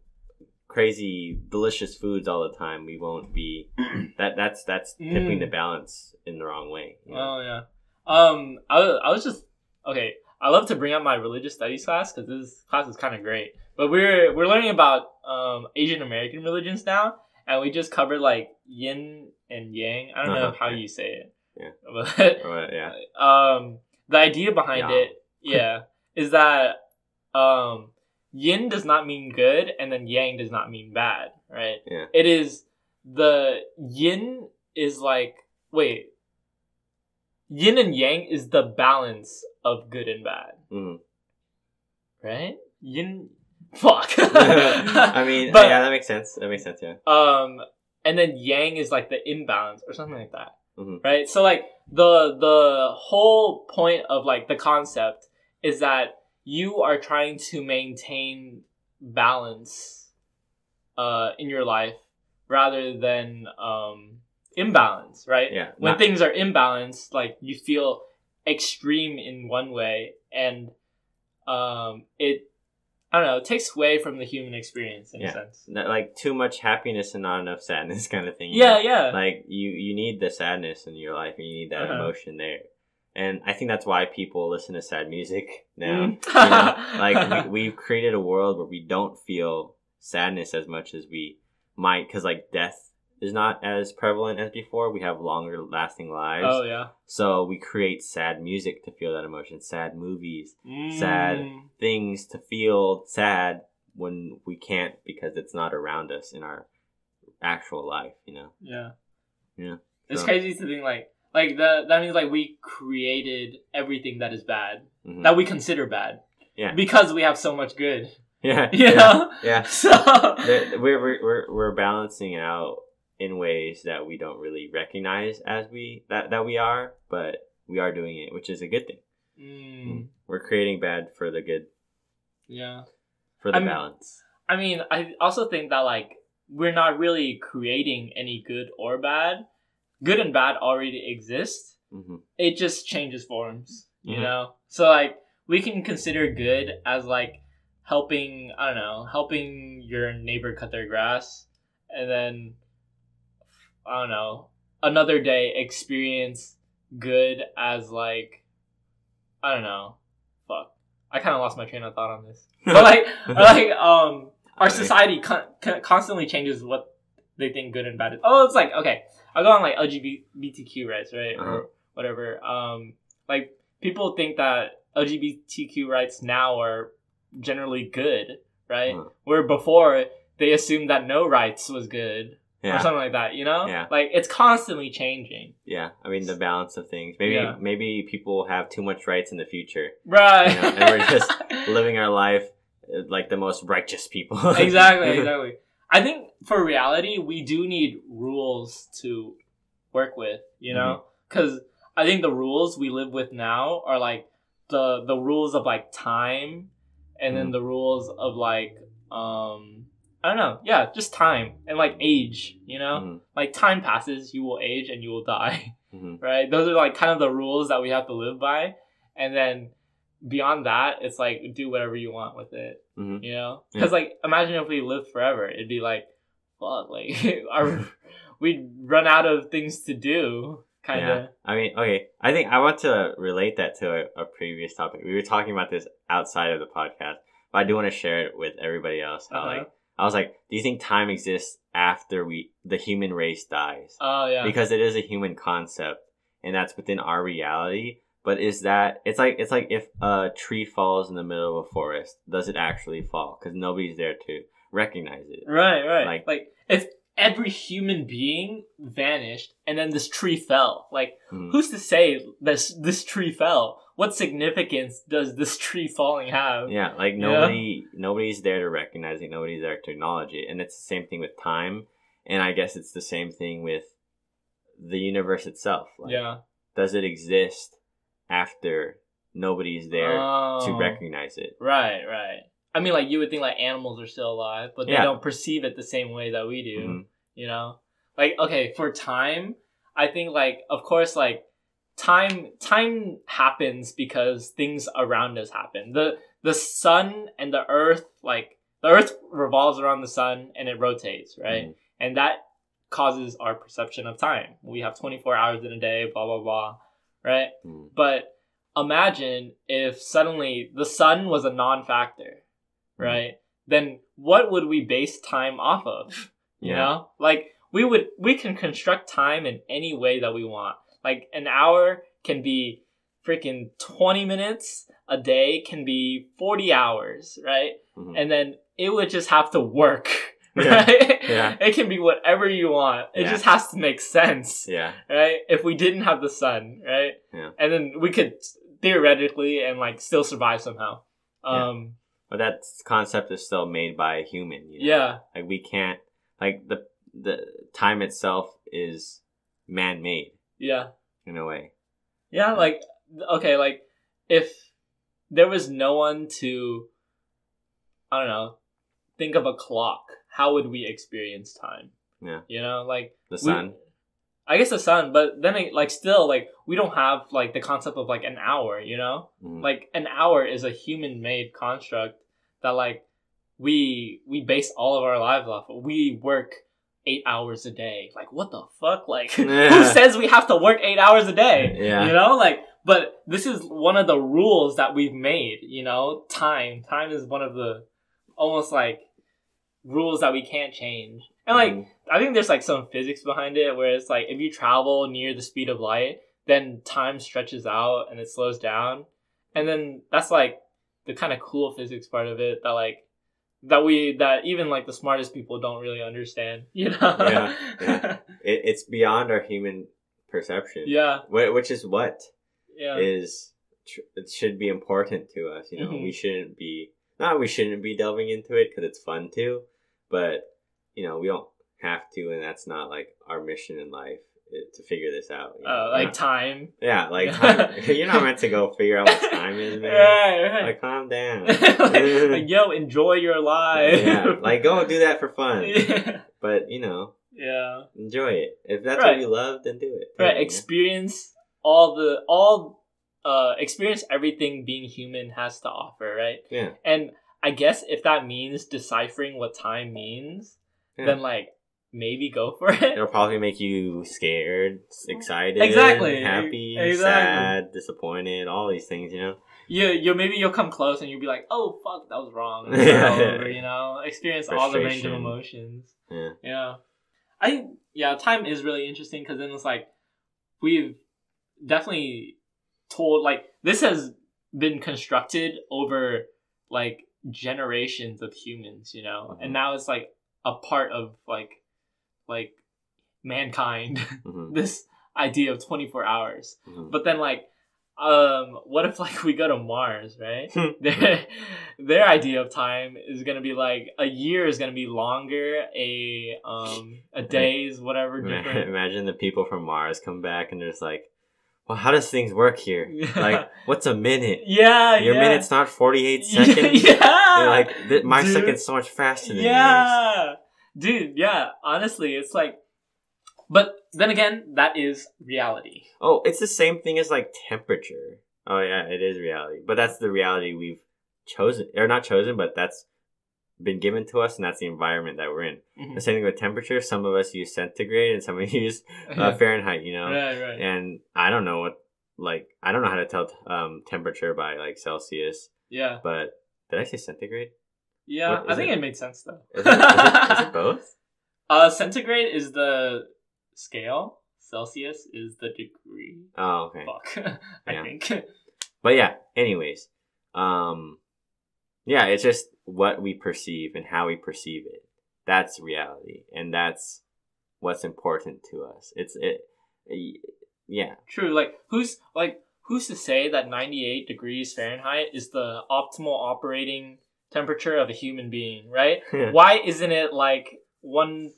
crazy delicious foods all the time, we won't be that that's that's tipping Mm. the balance in the wrong way. you know? Oh yeah. Um, I, I was just okay. I love to bring up my religious studies class because this class is kind of great. But we're we're learning about um Asian American religions now, and we just covered like yin and yang. I don't know Uh-huh. how you say it. Yeah. But Or, yeah. um, the idea behind Yang. it, yeah, is that um, yin does not mean good, and then yang does not mean bad, right? Yeah. It is the yin is like wait, yin and yang is the balance of good and bad, Mhm. right? Yin, fuck. I mean, But- yeah, that makes sense. That makes sense. Yeah. um and then yang is like the imbalance or something like that Mhm. right so like the the whole point of like the concept is that you are trying to maintain balance uh in your life rather than um imbalance right Yeah. when not- things are imbalanced like you feel extreme in one way and um it i don't know it takes away from the human experience in Yeah. a sense like too much happiness and not enough sadness kind of thing. yeah know? yeah like you you need the sadness in your life and you need that Uh-huh. emotion there and i think that's why people listen to sad music now Mm. you know like we, we've created a world where we don't feel sadness as much as we might because like death is not as prevalent as before we have longer lasting lives oh yeah so we create sad music to feel that emotion sad movies Sad. Mm. things to feel sad when we can't because it's not around us in our actual life you know Yeah. Yeah. It's crazy to think like like that that means like we created everything that is bad. Mhm. That we consider bad. Yeah. Because we have so much good. yeah You yeah. know? Yeah. So we're, we're we're we're balancing out in ways that we don't really recognize as we that that we are, but we are doing it, which is a good thing. Mm, We're creating bad for the good, yeah. for the I'm- balance. I mean, I also think that like we're not really creating any good or bad. Good and bad already exist. hmm It just changes forms, you Mhm. know? So like we can consider good as like helping, I don't know, helping your neighbor cut their grass and then I don't know, another day experience good as like I don't know. Fuck. I kind of lost my train of thought on this. But like like um our society con- con- constantly changes what they think good and bad is. Oh, it's like okay, I go on like LGBTQ rights, right, Uh-huh. or whatever. Um, like people think that LGBTQ rights now are generally good, right? Uh-huh. Where before they assumed that no rights was good or something like that. You know, Yeah. like it's constantly changing, yeah. I mean the balance of things. Maybe Yeah. maybe people have too much rights in the future, right? You know, and we're just living our life uh, like the most righteous people. exactly, exactly. I think for reality, we do need rules to work with, you know, because I think the rules we live with now are like the the rules of like time, and then Mhm. the rules of like um I don't know, yeah, just time and like age, you know, Mhm, like time passes, you will age and you will die, mhm. right? Those are like kind of the rules that we have to live by, and then beyond that, it's like do whatever you want with it Mhm. you know Yeah. because like imagine if we lived forever it'd be like fuck like our we'd run out of things to do kind Yeah. of. I mean, okay. I think I want to relate that to a, a previous topic. We were talking about this outside of the podcast, but I do want to share it with everybody else. How, Uh-huh. like, I was like, do you think time exists after we the human race dies? Oh yeah. Because it is a human concept, and that's within our reality. But is that it's like it's like if a tree falls in the middle of a forest, does it actually fall? Because nobody's there to recognize it. Right, right. Like- Like, if every human being vanished and then this tree fell, like Mhm. who's to say this this tree fell? What significance does this tree falling have? Yeah, like Yeah. nobody nobody's there to recognize it, nobody's there to acknowledge it. And it's the same thing with time. And I guess it's the same thing with the universe itself. Like, Yeah. Does it exist after nobody's there to Oh. recognize it? Right, right. I mean, like you would think like animals are still alive, but they Yeah. don't perceive it the same way that we do. Mhm. You know, like okay, for time, I think like of course like time time happens because things around us happen. the The sun and the earth, like the earth revolves around the sun and it rotates, right? Mhm. And that causes our perception of time. We have twenty four hours in a day, blah blah blah, right? Mhm. But imagine if suddenly the sun was a non-factor, Mm-hmm. right? Then what would we base time off of? You Yeah. know? Like we would we can construct time in any way that we want. Like an hour can be freaking 20 minutes, a day can be 40 hours, right? Mhm. And then it would just have to work. Yeah. Right? Yeah. It can be whatever you want. It Yeah. just has to make sense Yeah. right? If we didn't have the sun, right? Yeah. And then we could theoretically and like still survive somehow. Yeah. Um But that concept is still made by a human. You know? yeah. Like we can't like the the time itself is man made Yeah. in a way. Yeah, like okay, like if there was no one to I don't know, think of a clock, how would we experience time? Yeah. You know, like The we- sun. I guess the sun, but then it, like still like we don't have like the concept of like an hour, you know? Mhm. like an hour is a human made construct that like we we base all of our lives off of. we work eight hours a day. Like what the fuck? Like who says we have to work eight hours a day? Yeah. you know like but this is one of the rules that we've made you know? Time. Time is one of the almost like rules that we can't change. And like Mhm. I think there's like some physics behind it where it's like if you travel near the speed of light, then time stretches out and it slows down. And then that's like the kind of cool physics part of it that like that we that even like the smartest people don't really understand, you know? Yeah, yeah. it, it's beyond our human perception. yeah. Which is what Yeah. is it should be important to us. You know, Mhm. we shouldn't be not we shouldn't be delving into it because it's fun too, but you know we don't have to, and that's not like our mission in life to figure this out. you know? uh, like time. yeah, like time, you're not meant to go figure out what time is, man. Right, right. Like calm down. like, like, yo, enjoy your life. yeah, like go do that for fun, yeah. but you know yeah. enjoy it. If that's Right. what you love, then do it. right know? experience all the all uh experience everything being human has to offer right Yeah. and i guess if that means deciphering what time means Yeah. then like maybe go for it It'll probably make you scared, excited, Exactly. happy, Exactly. sad, disappointed, all these things, you know? you you maybe you'll come close and you'll be like oh fuck that was wrong Yeah. you know experience all the range of emotions Yeah. Yeah. I yeah, time is really interesting because then it's like, we've definitely told, like, this has been constructed over, like, generations of humans, you know? Mhm. And now it's, like, a part of, like, like, mankind, hmm this idea of 24 hours. hmm But then, like, um, what if like we go to Mars, right? Hmm. their their idea of time is gonna be like a year is gonna be longer, a um a day is whatever different. Imagine the people from Mars come back and they're just like, well, how does things work here? Like, what's a minute? yeah, Your yeah. minute's not 48 seconds? yeah, You're like, my Dude. second's so much faster than yours. Dude. Yeah, honestly, it's like, but then again, that is reality. Oh, it's the same thing as like temperature. Oh yeah, it is reality. But that's the reality we've chosen or not chosen, but that's been given to us, and that's the environment that we're in. Mhm. The same thing with temperature. Some of us use centigrade, and some of us use uh. Fahrenheit. You know, right, right. and I don't know what like I don't know how to tell um temperature by like Celsius, Yeah, but did I say centigrade? Yeah. I think it? it? makes sense though. Is it, is it, is it both? Uh, centigrade is the scale. Celsius is the degree. Oh, okay. Fuck, I Yeah. think. But yeah, anyways, um, yeah, it's just what we perceive and how we perceive it. That's reality, and that's what's important to us. It's it, yeah. True. Like who's like who's to say that ninety eight degrees Fahrenheit is the optimal operating temperature of a human being? Right? Why isn't it like one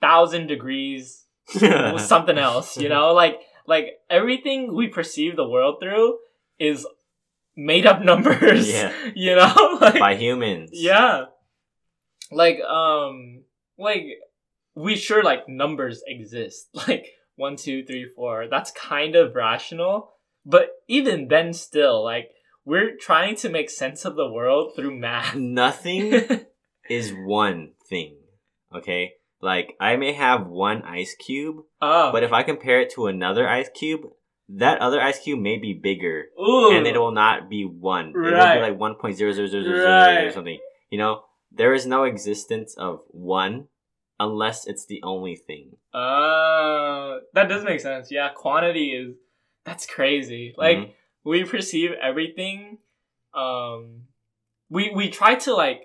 thousand degrees something else? You know, like like everything we perceive the world through is made up numbers. Yeah. You know, like by humans. Yeah. Like um like we sure like numbers exist. Like one, two, three, four. That's kind of rational. But even then still, like we're trying to make sense of the world through math. Nothing is one thing. Okay, like I may have one ice cube, oh. but if I compare it to another ice cube, that other ice cube may be bigger. Ooh. and it will not be one. It will be like one point zero zero zero zero zero Right. or something. You know, there is no existence of one unless it's the only thing. Uh, that does make sense. Yeah, quantity is that's crazy. Like Mhm. We perceive everything um we we try to like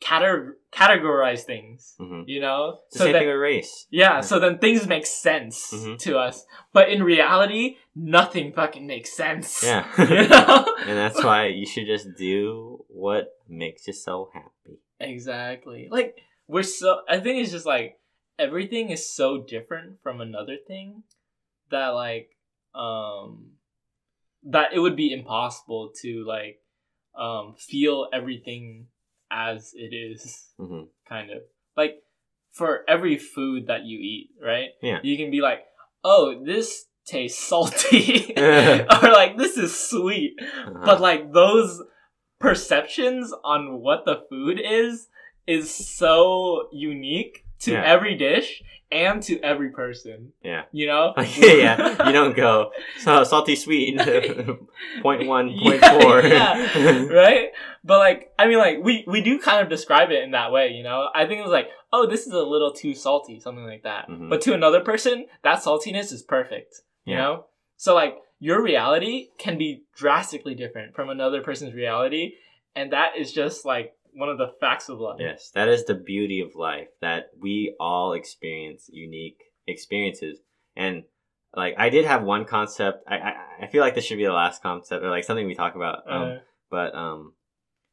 cate- categorize things, Mhm. you know? The same then, thing with race. yeah, so then things make sense Mhm. to us. But in reality, nothing fucking makes sense. Yeah, You know? and that's why you should just do what makes you so happy. Exactly. Like we're so I think it's just like everything is so different from another thing that like um that it would be impossible to like um feel everything as it is hmm kind of. Like for every food that you eat, right? Yeah. You can be like, "Oh, this tastes salty." or like this is sweet. Uh-huh. But like those perceptions on what the food is is so unique to Yeah. every dish and to every person. Yeah. You know? yeah, yeah. You don't go so salty sweet point one, point Yeah, four. yeah. right? But like I mean like we we do kind of describe it in that way, you know? I think it was like, "Oh, this is a little too salty," something like that. Mhm. But to another person, that saltiness is perfect, you Yeah. know? So like your reality can be drastically different from another person's reality, and that is just like one of the facts of life. Yes, that is the beauty of life that we all experience unique experiences. And like I did have one concept. I I, I feel like this should be the last concept or like something we talk about. Um, Uh, but um,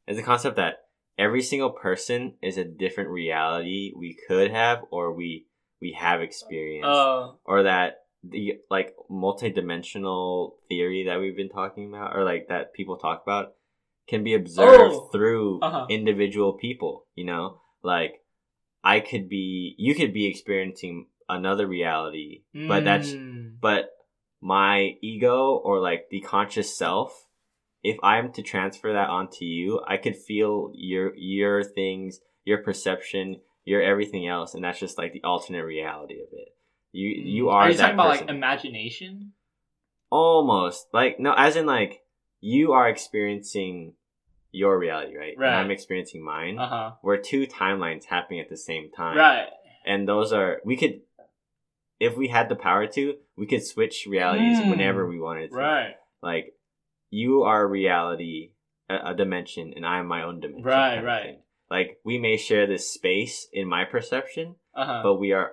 it's a concept that every single person is a different reality we could have or we we have experienced, uh, or that the like multi-dimensional theory that we've been talking about, or like that people talk about, can be observed Oh. through Uh-huh. individual people. You know, like I could be, you could be experiencing another reality, but that's mm, but my ego or like the conscious self if i'm to transfer that onto you i could feel your your things your perception your everything else and that's just like the alternate reality of it you you are, Are you talking about like imagination? almost like no as in like you are experiencing your reality right, Right. and i'm experiencing mine Uh huh. we're two timelines happening at the same time Right. and those are we could if we had the power to we could switch realities Mm. whenever we wanted to Right. like you are reality a, a dimension and i am my own dimension Right, right. thing. like we may share this space in my perception Uh huh. but we are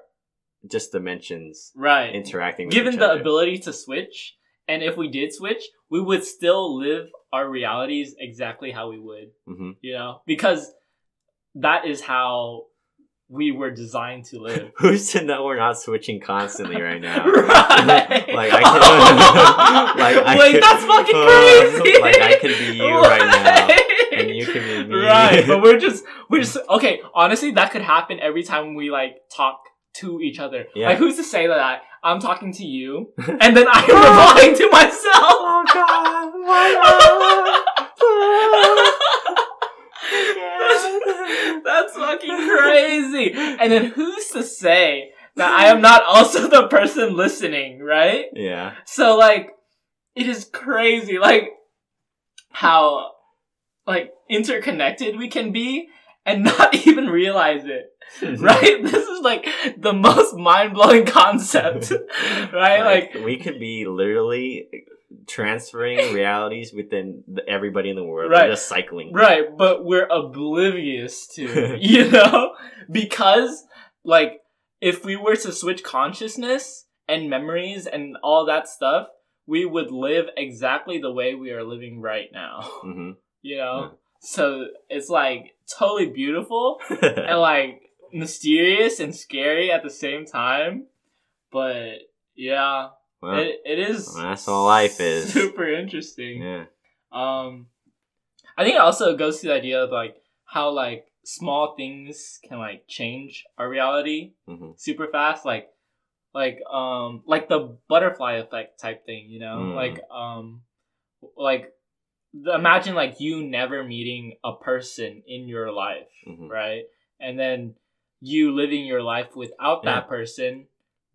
just dimensions right. interacting with Given the ability to switch, and if we did switch, we would still live our realities exactly how we would. hmm You know, because that is how we were designed to live. who's to know we're not switching constantly right now right. Like, I could- like, I Wait, could- that's fucking uh, crazy. like, I could be you right now, and you can be me. Right, but we're just we're just okay. Honestly, that could happen every time we like talk to each other. Yeah. Like, who's to say that I'm talking to you and then I'm oh. replying to myself? oh god that's, that's fucking crazy. And then who's to say that I am not also the person listening, right? Yeah. So like, it is crazy, like how like interconnected we can be and not even realize it. Right? this is like the most mind blowing concept. right? Like, we could be literally transferring realities within the, everybody in the world. Right. Just cycling. right, but we're oblivious to you know? Because like if we were to switch consciousness and memories and all that stuff, we would live exactly the way we are living right now. hmm You know? So it's like totally beautiful and like mysterious and scary at the same time. But yeah, well, it, it is well, that's all life is. super interesting. yeah. Um I think it also goes to the idea of like how like small things can like change our reality hmm super fast like like um like the butterfly effect type thing you know Mm. like um like imagine like you never meeting a person in your life hmm right and then you living your life without that person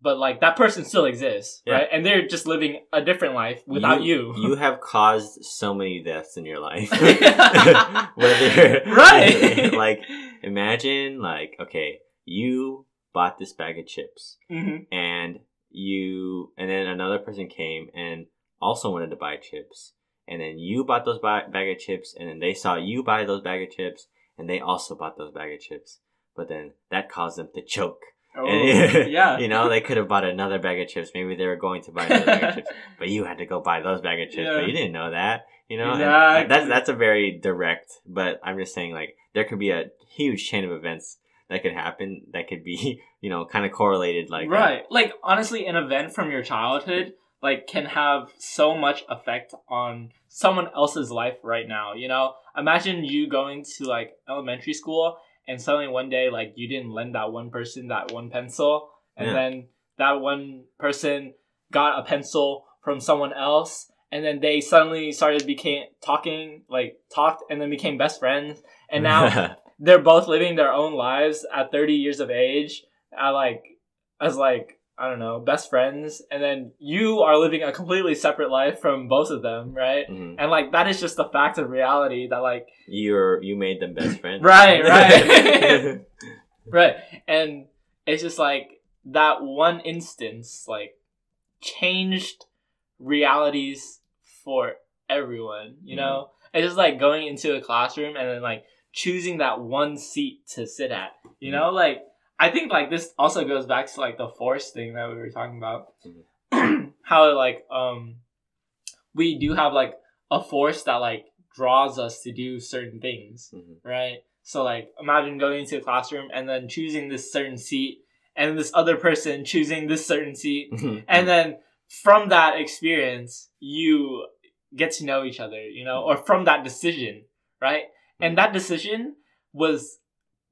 but like that person still exists Yeah. right and they're just living a different life without you, You have caused so many deaths in your life. Right. Like imagine like okay, you bought this bag of chips Mhm. and you and then another person came and also wanted to buy chips and then you bought those bag of chips and then they saw you buy those bag of chips and they also bought those bag of chips. But then that caused them to choke. Oh, and, yeah. you know they could have bought another bag of chips. Maybe they were going to buy another bag of chips but you had to go buy those bag of chips Yeah. but you didn't know that you know? Exactly. that's that's a very direct but i'm just saying like there could be a huge chain of events that could happen that could be you know kind of correlated like uh, right. Like honestly an event from your childhood like can have so much effect on someone else's life right now you know imagine you going to like elementary school and suddenly one day like you didn't lend that one person that one pencil and Yeah. then that one person got a pencil from someone else and then they suddenly started became talking like talked and then became best friends and now they're both living their own lives at 30 years of age at like as like i don't know best friends and then you are living a completely separate life from both of them right? Mhm. and like that is just the fact of reality that like you're you made them best friends. Right, right. right. And it's just like that one instance like changed realities for everyone you know? It's just like going into a classroom and then like choosing that one seat to sit at you know? Like i think like this also goes back to like the force thing that we were talking about how like um we do have like a force that like draws us to do certain things Mhm. right? So like imagine going into a classroom and then choosing this certain seat and this other person choosing this certain seat Mhm. and then from that experience you get to know each other, you know, or from that decision, right? And that decision was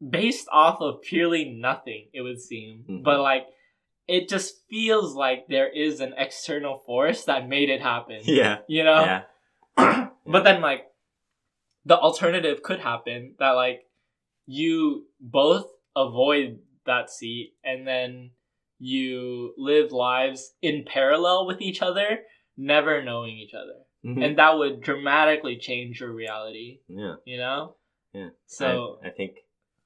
based off of purely nothing, it would seem. Mhm. But like it just feels like there is an external force that made it happen. yeah You know? yeah but then like the alternative could happen that like you both avoid that seat and then you live lives in parallel with each other never knowing each other Mhm. and that would dramatically change your reality yeah you know Yeah. so I, I think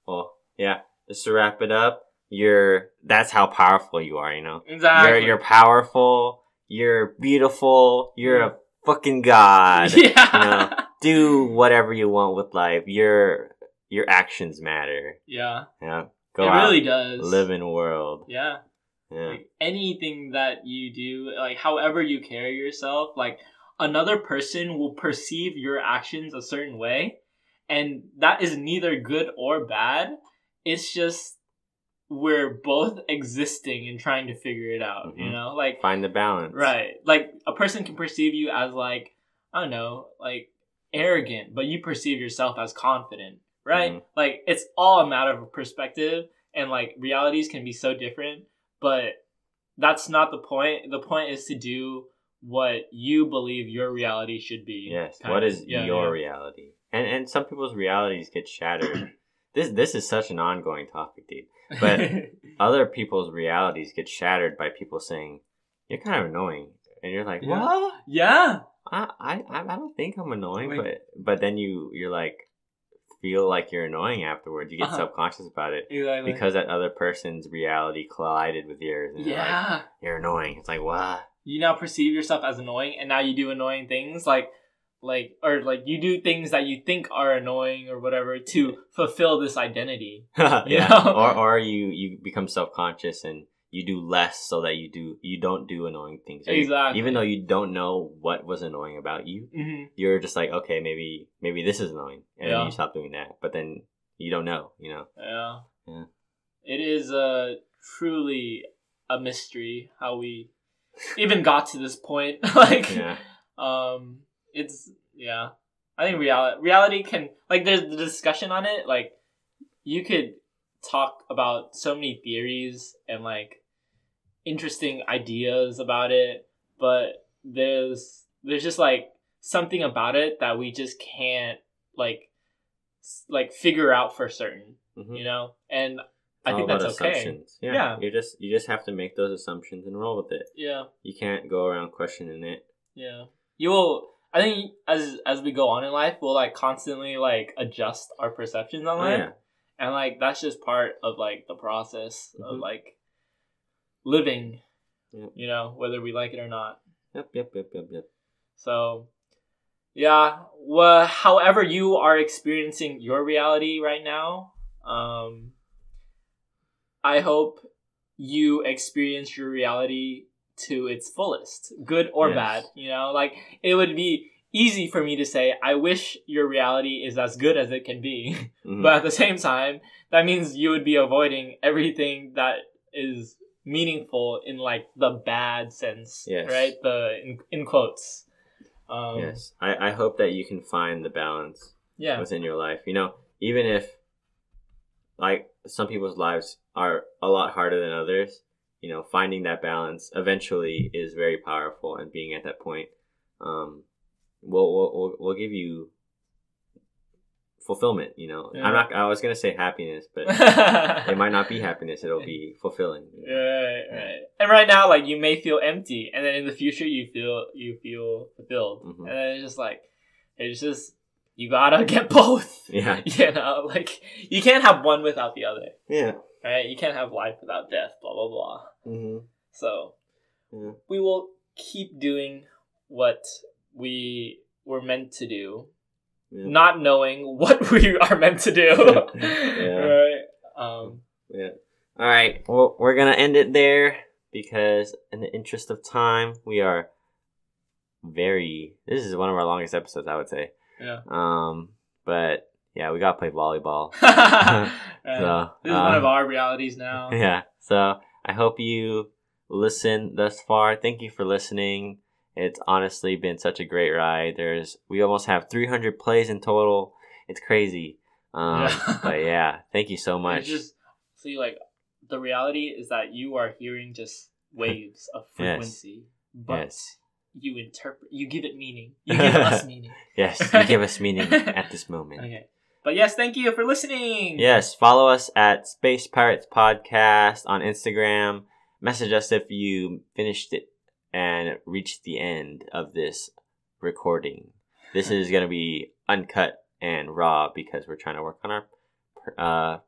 well yeah just to wrap it up you're that's how powerful you are you know? Exactly. you're you're powerful you're beautiful you're a fucking god yeah. You know, do whatever you want with life. Your your actions matter. Yeah. Yeah. Go it out. really does. Live in world. Yeah. Yeah. Like anything that you do like however you carry yourself like another person will perceive your actions a certain way and that is neither good or bad it's just we're both existing and trying to figure it out you Mhm. know like find the balance right like a person can perceive you as like i don't know like arrogant but you perceive yourself as confident right Mhm. like it's all a matter of perspective and like realities can be so different but that's not the point the point is to do what you believe your reality should be yes what of. is Yeah, your yeah. reality and and some people's realities get shattered. this this is such an ongoing topic, dude. But other people's realities get shattered by people saying you're kind of annoying, and you're like, Yeah. what? yeah. I I I don't think I'm annoying, Wait. but but then you you're like feel like you're annoying afterwards. You get Uh-huh. self conscious about it Exactly. because that other person's reality collided with yours. And you're like, yeah. you're annoying. It's like what? you now perceive yourself as annoying and now you do annoying things like like or like you do things that you think are annoying or whatever to fulfill this identity yeah. know? Or or you you become self conscious and you do less so that you do you don't do annoying things. Or you- Exactly. even though you don't know what was annoying about you, hmm you're just like, okay, maybe maybe this is annoying, and Yeah. you stop doing that. But then you don't know, you know. yeah Yeah. it is uh truly a mystery how we even got to this point like Yeah. um it's yeah i think reality reality can like there's the discussion on it like you could talk about so many theories and like interesting ideas about it but there's there's just like something about it that we just can't like like figure out for certain Mhm. you know and i think that's okay. Yeah. Yeah. You just you just have to make those assumptions and roll with it. yeah You can't go around questioning it. Yeah. You will I think as as we go on in life, we'll like constantly like adjust our perceptions on Oh, life. yeah. And like that's just part of like the process of Mhm. like living. Yep. You know, whether we like it or not. Yep. Yep. Yep. Yep. Yep. So yeah, well, however you are experiencing your reality right now, um I hope you experience your reality to its fullest, good or Yes. bad, you know? Like it would be easy for me to say I wish your reality is as good as it can be. Mhm. But at the same time, that means you would be avoiding everything that is meaningful in like the bad sense, Yes. right? The in, in quotes. Um, yes. I I hope that you can find the balance Yeah. within your life. You know, even if like some people's lives are a lot harder than others, you know, finding that balance eventually is very powerful and being at that point um will will will, will give you fulfillment, you know. Yeah. I'm not I was going to say happiness, but it might not be happiness, it'll be fulfilling. you know? Right, right. And right now, like you may feel empty, and then in the future, you feel you feel fulfilled, Mhm. and then it's just like it's just you gotta get both. Yeah. you know, like you can't have one without the other, Yeah. right? You can't have life without death. Blah blah blah. Mhm. So Yeah. we will keep doing what we were meant to do, Yeah. not knowing what we are meant to do. Yeah. Right. Um. Yeah. All right. Well, we're gonna end it there because, in the interest of time, we are very. This is one of our longest episodes, I would say. Yeah. Um. But yeah, we gotta play volleyball. So, This is one uh, of our realities now. Yeah. So I hope you listen thus far. Thank you for listening. It's honestly been such a great ride. There's we almost have 300 plays in total. It's crazy. Um, Yeah. but yeah, thank you so much. Just see, like the reality is that you are hearing just waves of Yes. frequency, but yes. you interpret, you give it meaning, you give us meaning. Yes, you give us meaning at this moment. Okay, but yes, thank you for listening. Yes, follow us at Space Pirates Podcast on Instagram. Message us if you finished it and reached the end of this recording. This is going to be uncut and raw because we're trying to work on our uh,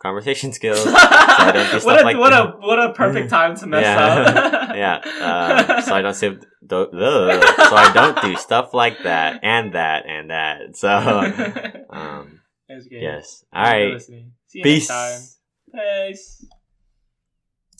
conversation skills. I don't do what a like what that. a what a perfect time to mess Yeah. up. yeah, uh, so I don't say, do, so I don't do stuff like that and that and that. So, um, good. yes. All right. listening. See you Peace. next time. Peace.